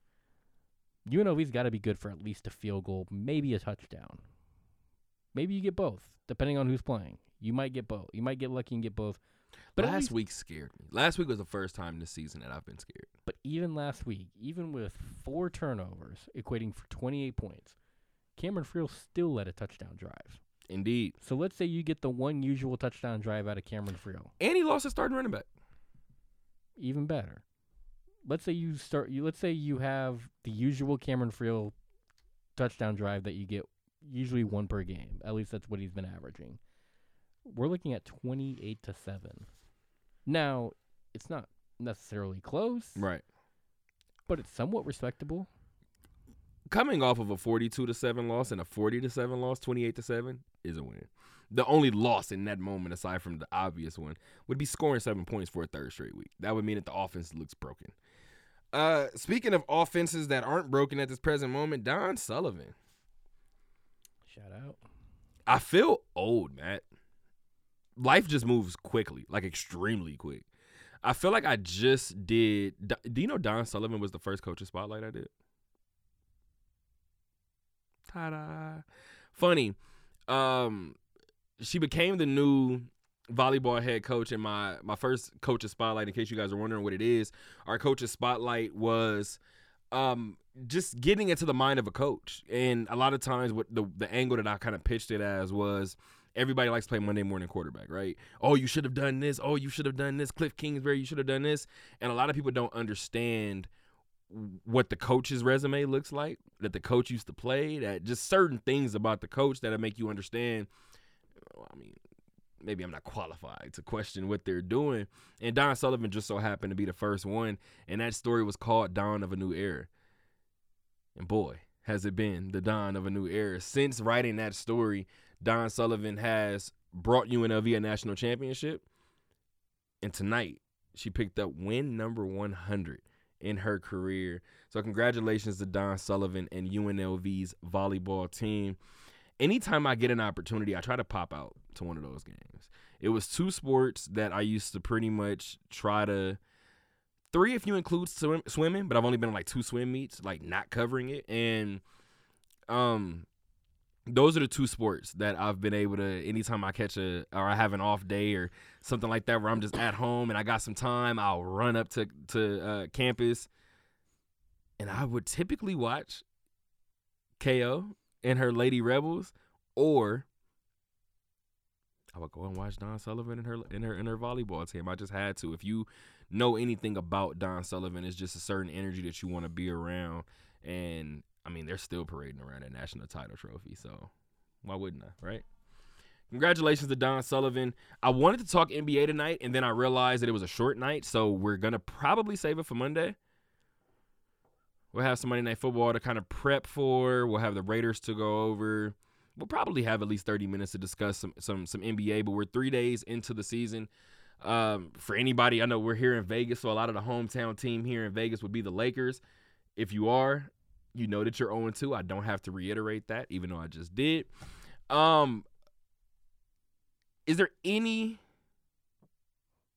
UNLV's got to be good for at least a field goal, maybe a touchdown. Maybe you get both, depending on who's playing. You might get both. You might get lucky and get both. But last least, week scared me. Last week was the first time this season that I've been scared. But even last week, even with four turnovers equating for 28 points, Cameron Friel still led a touchdown drive. Indeed. So let's say you get the one usual touchdown drive out of Cameron Friel. And he lost his starting running back. Even better. Let's say you start you let's say you have the usual Cameron Friel touchdown drive that you get usually one per game. At least that's what he's been averaging. We're looking at 28 to 7. Now, it's not necessarily close. Right. But it's somewhat respectable. Coming off of a 42 to 7 loss and a 40 to 7 loss, 28 to 7 is a win. The only loss in that moment, aside from the obvious one, would be scoring seven points for a third straight week. That would mean that the offense looks broken. Uh, speaking of offenses that aren't broken at this present moment, Dawn Sullivan. Shout out. I feel old, Matt life just moves quickly, like extremely quick. I feel like I just did. Do you know Dawn Sullivan was the first coaching spotlight I did? Ta-da! Funny. Um, she became the new volleyball head coach, and my my first coach's spotlight. In case you guys are wondering what it is, our coach's spotlight was um just getting into the mind of a coach. And a lot of times, what the the angle that I kind of pitched it as was everybody likes to play Monday morning quarterback, right? Oh, you should have done this. Oh, you should have done this. Cliff Kingsbury, you should have done this. And a lot of people don't understand what the coach's resume looks like, that the coach used to play, that just certain things about the coach that'll make you understand. I mean, maybe I'm not qualified to question what they're doing. And Dawn Sullivan just so happened to be the first one. And that story was called Dawn of a New Era. And boy, has it been the dawn of a new era. Since writing that story, Dawn Sullivan has brought you UNLV a national championship. And tonight, she picked up win number 100 in her career. So, congratulations to Dawn Sullivan and UNLV's volleyball team. Anytime I get an opportunity, I try to pop out to one of those games. It was two sports that I used to pretty much try to three if you include swim, swimming, but I've only been like two swim meets, like not covering it. And um those are the two sports that I've been able to anytime I catch a or I have an off day or something like that where I'm just at home and I got some time, I'll run up to to uh, campus and I would typically watch KO and her Lady Rebels, or I would go and watch Dawn Sullivan and her in her in her volleyball team. I just had to. If you know anything about Dawn Sullivan, it's just a certain energy that you want to be around. And I mean, they're still parading around a national title trophy, so why wouldn't I, right? Congratulations to Dawn Sullivan. I wanted to talk NBA tonight, and then I realized that it was a short night, so we're gonna probably save it for Monday. We'll have some Monday Night Football to kind of prep for. We'll have the Raiders to go over. We'll probably have at least 30 minutes to discuss some some some NBA, but we're three days into the season. Um, for anybody, I know we're here in Vegas, so a lot of the hometown team here in Vegas would be the Lakers. If you are, you know that you're 0 2. I don't have to reiterate that, even though I just did. Um, is there any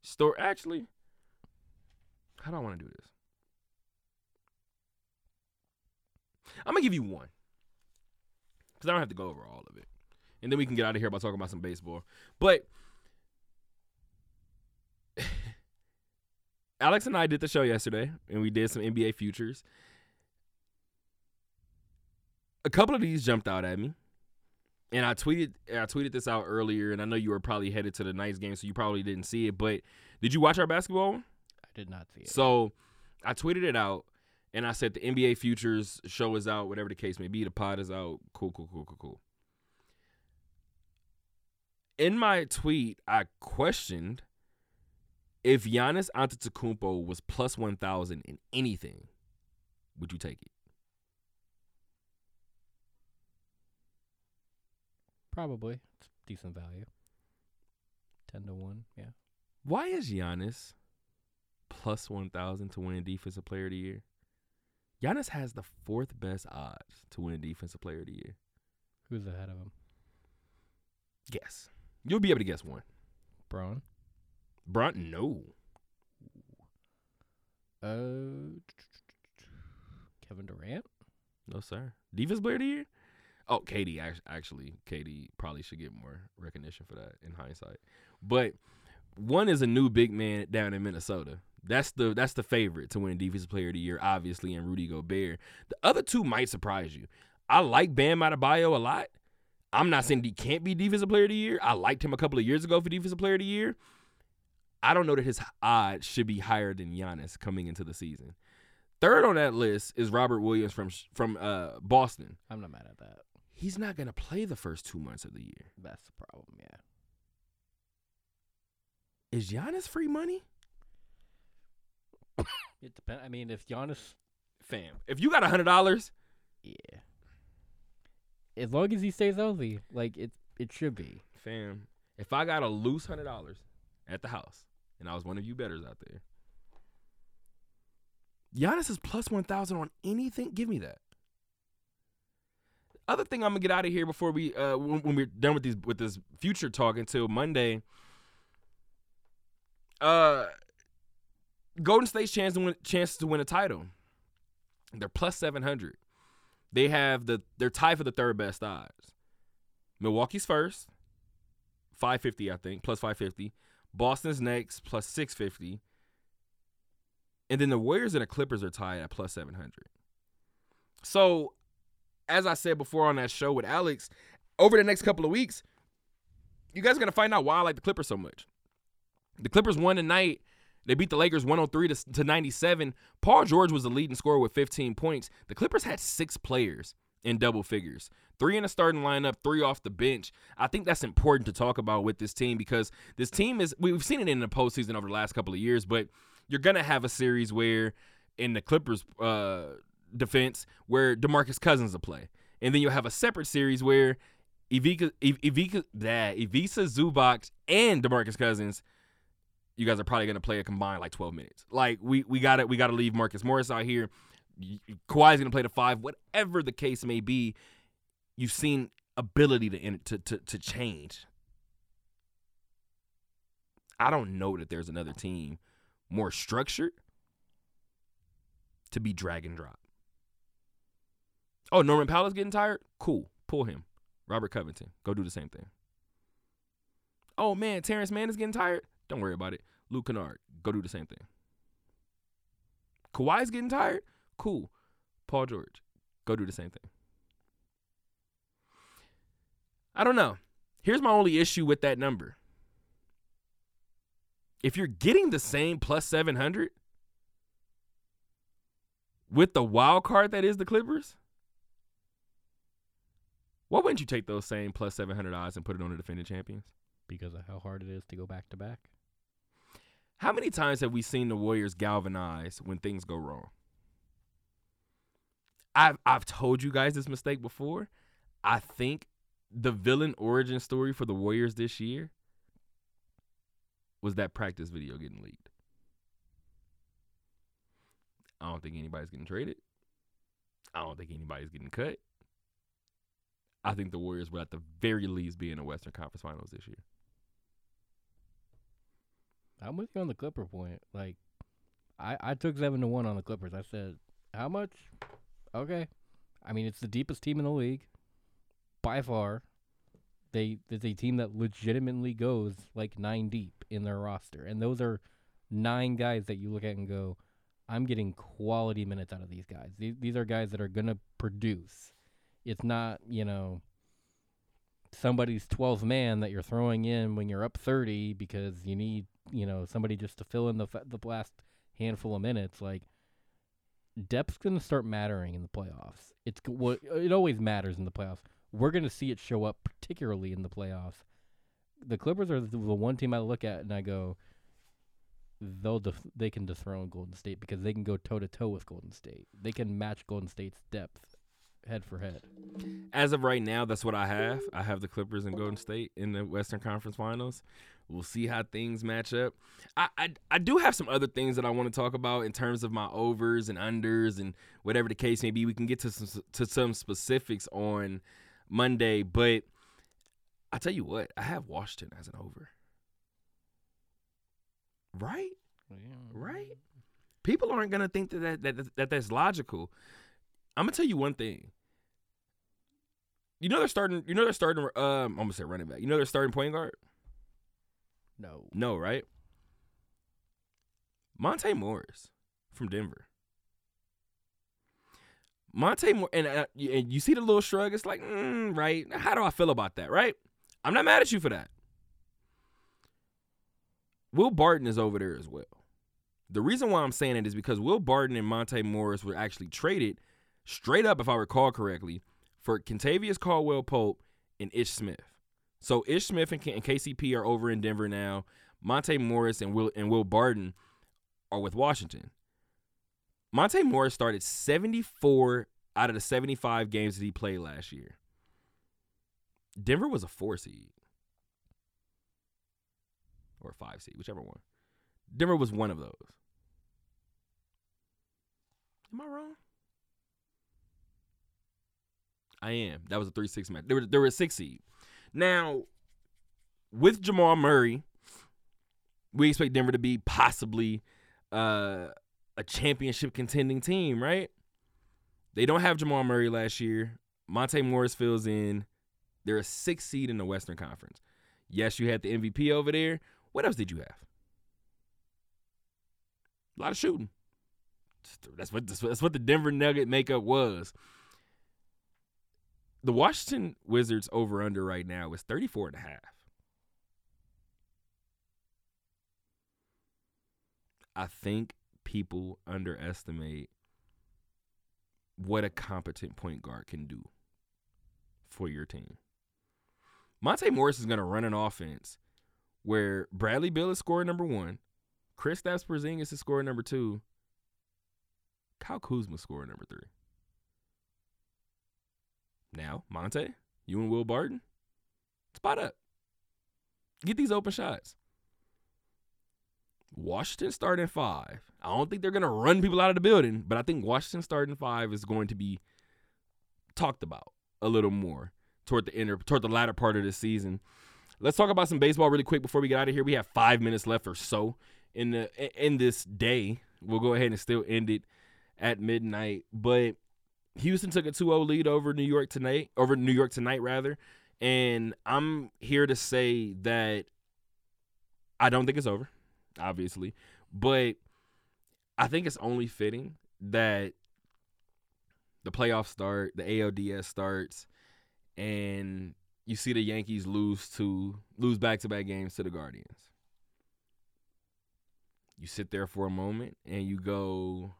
story? Actually, how do I want to do this? I'm gonna give you one because I don't have to go over all of it, and then we can get out of here by talking about some baseball. But Alex and I did the show yesterday, and we did some NBA futures. A couple of these jumped out at me, and I tweeted I tweeted this out earlier, and I know you were probably headed to the Knights game, so you probably didn't see it. But did you watch our basketball? one? I did not see it. So I tweeted it out, and I said the NBA futures show is out, whatever the case may be. The pod is out. Cool, cool, cool, cool, cool. In my tweet, I questioned if Giannis Antetokounmpo was plus one thousand in anything, would you take it? Probably. It's decent value. 10 to 1, yeah. Why is Giannis plus one thousand to win Defensive Player of the Year? Giannis has the fourth best odds to win Defensive Player of the Year. Who's ahead of him? Guess. You'll be able to guess one. Braun? Bron, no. Uh, Kevin Durant? No, sir. Defense player of the year? Oh, KD. Actually, KD probably should get more recognition for that in hindsight. But one is a new big man down in Minnesota. That's the that's the favorite to win defensive player of the year, obviously, and Rudy Gobert. The other two might surprise you. I like Bam Adebayo a lot. I'm not saying he can't be defensive player of the year. I liked him a couple of years ago for defensive player of the year. I don't know that his odds should be higher than Giannis coming into the season. Third on that list is Robert Williams from from uh, Boston. I'm not mad at that. He's not going to play the first two months of the year. That's the problem, yeah. Is Giannis free money? It depends. I mean, if Giannis, Fam, if you got a hundred dollars, yeah. As long as he stays healthy, like it, it should be. fam, if I got a loose hundred dollars at the house, and I was one of you betters out there, Giannis is plus one thousand on anything. Give me that. Other thing I'm gonna get out of here before we uh when, when we're done with these with this future talk until Monday. Uh, Golden State's chance to win chances to win a title. They're plus seven hundred. They have the they're tied for the third best odds. Milwaukee's first, five fifty I think plus five fifty. Boston's next plus six fifty. And then the Warriors and the Clippers are tied at plus seven hundred. So, as I said before on that show with Alex, over the next couple of weeks, you guys are gonna find out why I like the Clippers so much. The Clippers won tonight. They beat the Lakers 103 to, to 97. Paul George was the leading scorer with 15 points. The Clippers had six players in double figures. Three in the starting lineup, three off the bench. I think that's important to talk about with this team because this team is we've seen it in the postseason over the last couple of years, but you're gonna have a series where in the Clippers uh, defense where DeMarcus Cousins will play. And then you'll have a separate series where Ivica, Iv- Ivica, blah, Ivica Zubac and DeMarcus Cousins you guys are probably going to play a combined like 12 minutes. Like we we got to we got to leave Marcus Morris out here. Kawhi's going to play the 5, whatever the case may be. You've seen ability to to to, to change. I don't know that there's another team more structured to be drag and drop. Oh, Norman Powell's getting tired? Cool. Pull him. Robert Covington. Go do the same thing. Oh man, Terrence Mann is getting tired. Don't worry about it. Luke Kennard, go do the same thing. Kawhi's getting tired. Cool. Paul George. Go do the same thing. I don't know. Here's my only issue with that number. If you're getting the same plus 700 with the wild card that is the Clippers, why wouldn't you take those same plus 700 odds and put it on the defending champions? because of how hard it is to go back to back. How many times have we seen the Warriors galvanize when things go wrong? I've I've told you guys this mistake before. I think the villain origin story for the Warriors this year was that practice video getting leaked. I don't think anybody's getting traded. I don't think anybody's getting cut. I think the Warriors will at the very least be in the Western Conference Finals this year. I'm with you on the Clipper point. Like, I I took seven to one on the Clippers. I said, how much? Okay. I mean, it's the deepest team in the league, by far. They it's a team that legitimately goes like nine deep in their roster, and those are nine guys that you look at and go, I'm getting quality minutes out of these guys. These these are guys that are gonna produce. It's not you know somebody's 12th man that you're throwing in when you're up 30 because you need you know somebody just to fill in the the last handful of minutes. Like depth's going to start mattering in the playoffs. It's what it always matters in the playoffs. We're going to see it show up particularly in the playoffs. The clippers are the, the one team i look at and i go they'll def- they can dethrone golden state because they can go toe to toe with golden state. They can match golden state's depth head for head As of right now, that's what I have. I have the Clippers and Golden State in the Western Conference Finals. We'll see how things match up. I, I I do have some other things that I want to talk about in terms of my overs and unders and whatever the case may be. We can get to some to some specifics on Monday, but I tell you what, I have Washington as an over. Right? Right? People aren't gonna think that that, that, that that's logical. I'm gonna tell you one thing. You know they're starting. You know they're starting. Um, I'm gonna say running back. You know they're starting point guard. no No, right? Monte Morris from Denver. Monte Morris, and, uh, and you see the little shrug. It's like, mm, right? How do I feel about that? Right? I'm not mad at you for that. Will Barton is over there as well. The reason why I'm saying it is because Will Barton and Monte Morris were actually traded straight up, if I recall correctly, for Kentavious Caldwell Pope and Ish Smith. So Ish Smith and, K- and KCP are over in Denver now. Monte Morris and Will and Will Barton are with Washington. Monte Morris started 74 out of the 75 games that he played last year. Denver was a four seed or a five seed, whichever one. Denver was one of those. Am I wrong? I am. That was a three six match. They were they were a six seed. Now, with Jamal Murray, we expect Denver to be possibly uh, a championship contending team, right? They don't have Jamal Murray last year. Monte Morris fills in. They're a six seed in the Western Conference. Yes, you had the MVP over there. What else did you have? A lot of shooting. That's what that's what, that's what the Denver Nugget makeup was. The Washington Wizards over under right now is 34 and a half. I think people underestimate what a competent point guard can do for your team. Monte Morris is going to run an offense where Bradley Beal is scoring number one, Kristaps Porzingis is scoring number two, Kyle Kuzma scoring number three. Now, Monte, you and Will Barton, spot up. Get these open shots. Washington starting five. I don't think they're going to run people out of the building, but I think Washington starting five is going to be talked about a little more toward the inner, toward the latter part of the season. Let's talk about some baseball really quick before we get out of here. We have five minutes left or so in the in this day. We'll go ahead and still end it at midnight, but Houston took a 2-0 lead over New York tonight, over New York tonight rather, and I'm here to say that I don't think it's over, obviously, but I think it's only fitting that the playoffs start, the ALDS starts, and you see the Yankees lose to lose back to back games to the Guardians. You sit there for a moment and you go,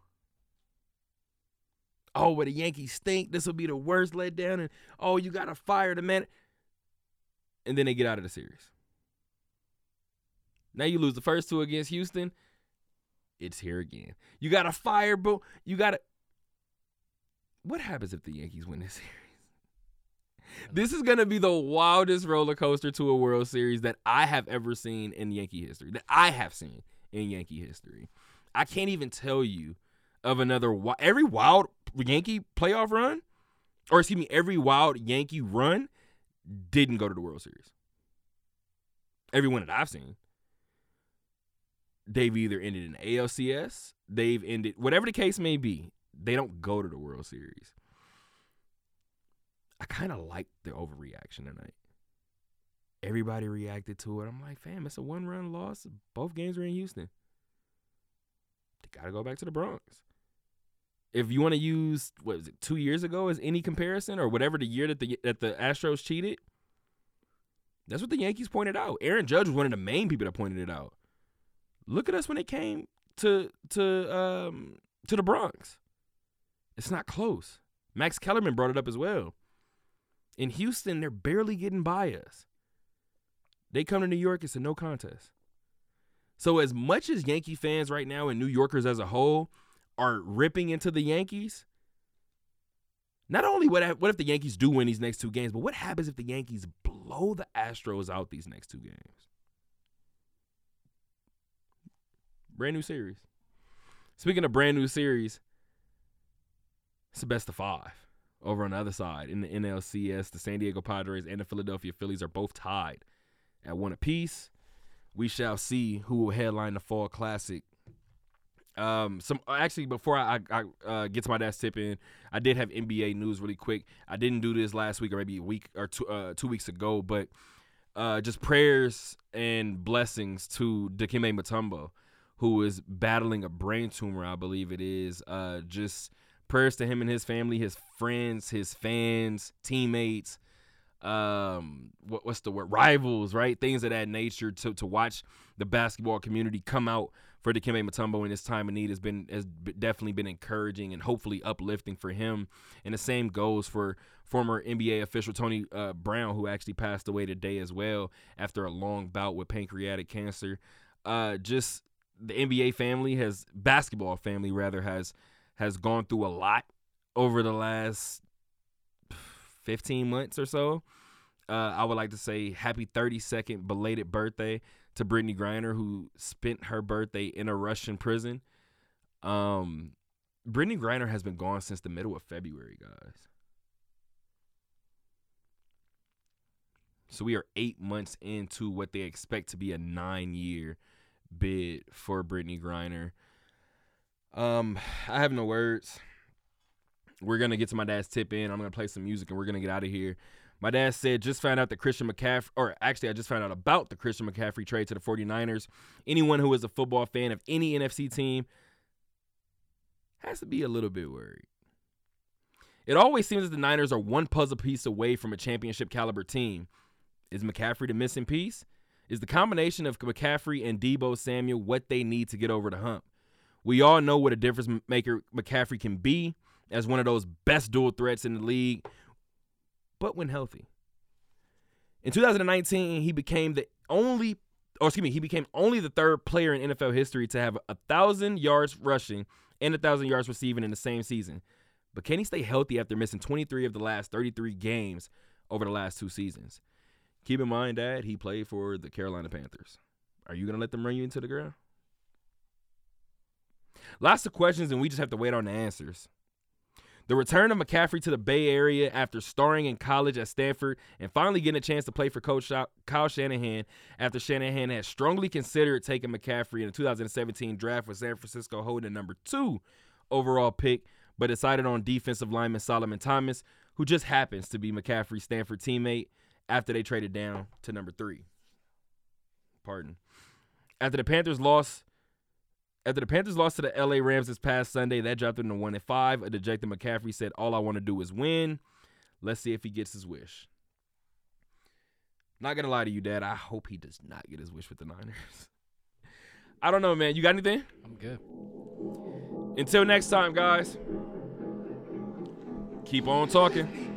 Oh, but the Yankees stink. This will be the worst letdown. And oh, you gotta fire the man. And then they get out of the series. Now you lose the first two against Houston. It's here again. You gotta fire, bro. You gotta. What happens if the Yankees win this series? This is gonna be the wildest roller coaster to a World Series that I have ever seen in Yankee history. That I have seen in Yankee history. I can't even tell you of another every wild Yankee playoff run, or excuse me, every wild Yankee run didn't go to the World Series. Everyone that I've seen, they've either ended in ALCS, they've ended whatever the case may be. They don't go to the World Series. I kind of like the overreaction tonight. Everybody reacted to it. I'm like, fam, it's a one run loss. Both games are in Houston. They got to go back to the Bronx. If you want to use what was it two years ago as any comparison, or whatever the year that the that the Astros cheated, that's what the Yankees pointed out. Aaron Judge was one of the main people that pointed it out. Look at us when it came to to um to the Bronx. It's not close. Max Kellerman brought it up as well. In Houston, they're barely getting by us. They come to New York, it's a no contest. So, as much as Yankee fans right now and New Yorkers as a whole are ripping into the Yankees, not only what, what if the Yankees do win these next two games, but what happens if the Yankees blow the Astros out these next two games? Brand new series. Speaking of brand new series, it's the best of five over on the other side in the NLCS. The San Diego Padres and the Philadelphia Phillies are both tied at one apiece. We shall see who will headline the Fall Classic. Um, some actually before I, I uh, get to my dad's tip in, I did have NBA news really quick. I didn't do this last week or maybe a week or two uh, two weeks ago, but uh, just prayers and blessings to Dikembe Mutombo, who is battling a brain tumor, I believe it is. Uh, just prayers to him and his family, his friends, his fans, teammates, um, what, what's the word, rivals, right? Things of that nature to to watch the basketball community come out for Dikembe Mutombo in his time of need has been has definitely been encouraging and hopefully uplifting for him. And the same goes for former NBA official Tony uh, Brown, who actually passed away today as well after a long bout with pancreatic cancer. Uh, just the NBA family has basketball family rather has has gone through a lot over the last 15 months or so. Uh, I would like to say happy 32nd belated birthday to Brittney Griner, who spent her birthday in a Russian prison. Um, Brittney Griner has been gone since the middle of February, guys. So we are eight months into what they expect to be a nine-year bid for Brittney Griner. Um, I have no words. We're gonna get to my dad's tip in. I'm gonna play some music and we're gonna get out of here. My dad said just found out that Christian McCaffrey, or actually, I just found out about the Christian McCaffrey trade to the 49ers. Anyone who is a football fan of any NFC team has to be a little bit worried. It always seems that the Niners are one puzzle piece away from a championship caliber team. Is McCaffrey the missing piece? Is the combination of McCaffrey and Deebo Samuel what they need to get over the hump? We all know what a difference maker McCaffrey can be as one of those best dual threats in the league, but when healthy. In 2019, he became the only, or excuse me, he became only the third player in NFL history to have a thousand yards rushing and a thousand yards receiving in the same season. But can he stay healthy after missing 23 of the last 33 games over the last two seasons? Keep in mind, Dad, he played for the Carolina Panthers. Are you going to let them run you into the ground? Lots of questions, and we just have to wait on the answers. The return of McCaffrey to the Bay Area after starring in college at Stanford and finally getting a chance to play for Coach Kyle Shanahan after Shanahan had strongly considered taking McCaffrey in the 2017 draft with San Francisco holding the number two overall pick, but decided on defensive lineman Solomon Thomas, who just happens to be McCaffrey's Stanford teammate after they traded down to number three. Pardon. After the Panthers lost After the Panthers lost to the LA Rams this past Sunday, that dropped them to one and five. A dejected McCaffrey said, "All I want to do is win. Let's see if he gets his wish." Not gonna lie to you, Dad. I hope he does not get his wish with the Niners. I don't know, man. You got anything? I'm good. Until next time, guys. Keep on talking.